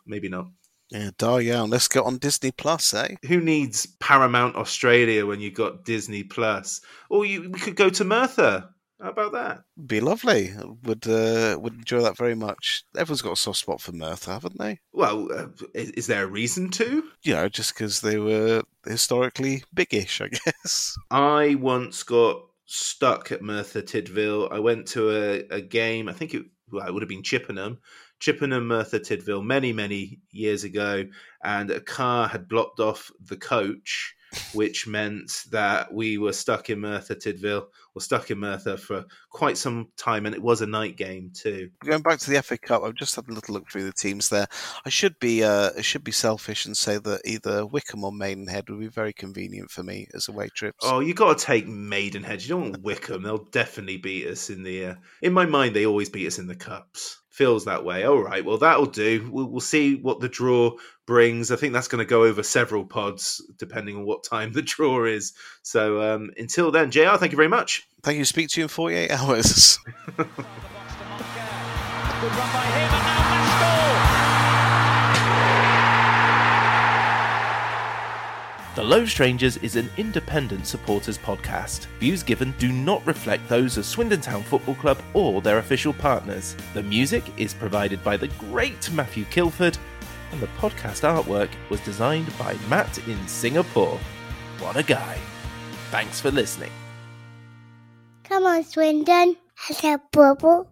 A: maybe not.
E: Yeah, dar young. Let's get on Disney Plus, eh?
A: Who needs Paramount Australia when you've got Disney Plus? Or you we could go to Merthyr. How about that?
E: Be lovely. Would uh, would enjoy that very much. Everyone's got a soft spot for Merthyr, haven't they?
A: Well, uh, is, is there a reason to?
E: You know, just because they were historically biggish, I guess.
A: I once got stuck at Merthyr Tydfil. I went to a, a game. I think it, well, it would have been Chippenham. Chippenham Merthyr Tydfil many, many years ago, and a car had blocked off the coach, which meant that we were stuck in Merthyr Tydfil, or stuck in Merthyr for quite some time, and it was a night game too.
E: Going back to the FA Cup, I've just had a little look through the teams there. I should be uh, I should be selfish and say that either Wycombe or Maidenhead would be very convenient for me as away trips.
A: Oh, you got to take Maidenhead. You don't want Wycombe; they'll definitely beat us in the. Uh, in my mind, they always beat us in the cups feels that way. All right, well that'll do. We'll, we'll see what the draw brings. I think that's going to go over several pods depending on what time the draw is. So um, until then, Jr. Thank you very much.
E: Thank you. Speak to you in forty eight hours.
G: The Low Strangers is an independent supporters podcast. Views given do not reflect those of Swindon Town Football Club or their official partners. The music is provided by the great Matthew Kilford, and the podcast artwork was designed by Matt in Singapore. What a guy. Thanks for listening.
H: Come on, Swindon. A bubble.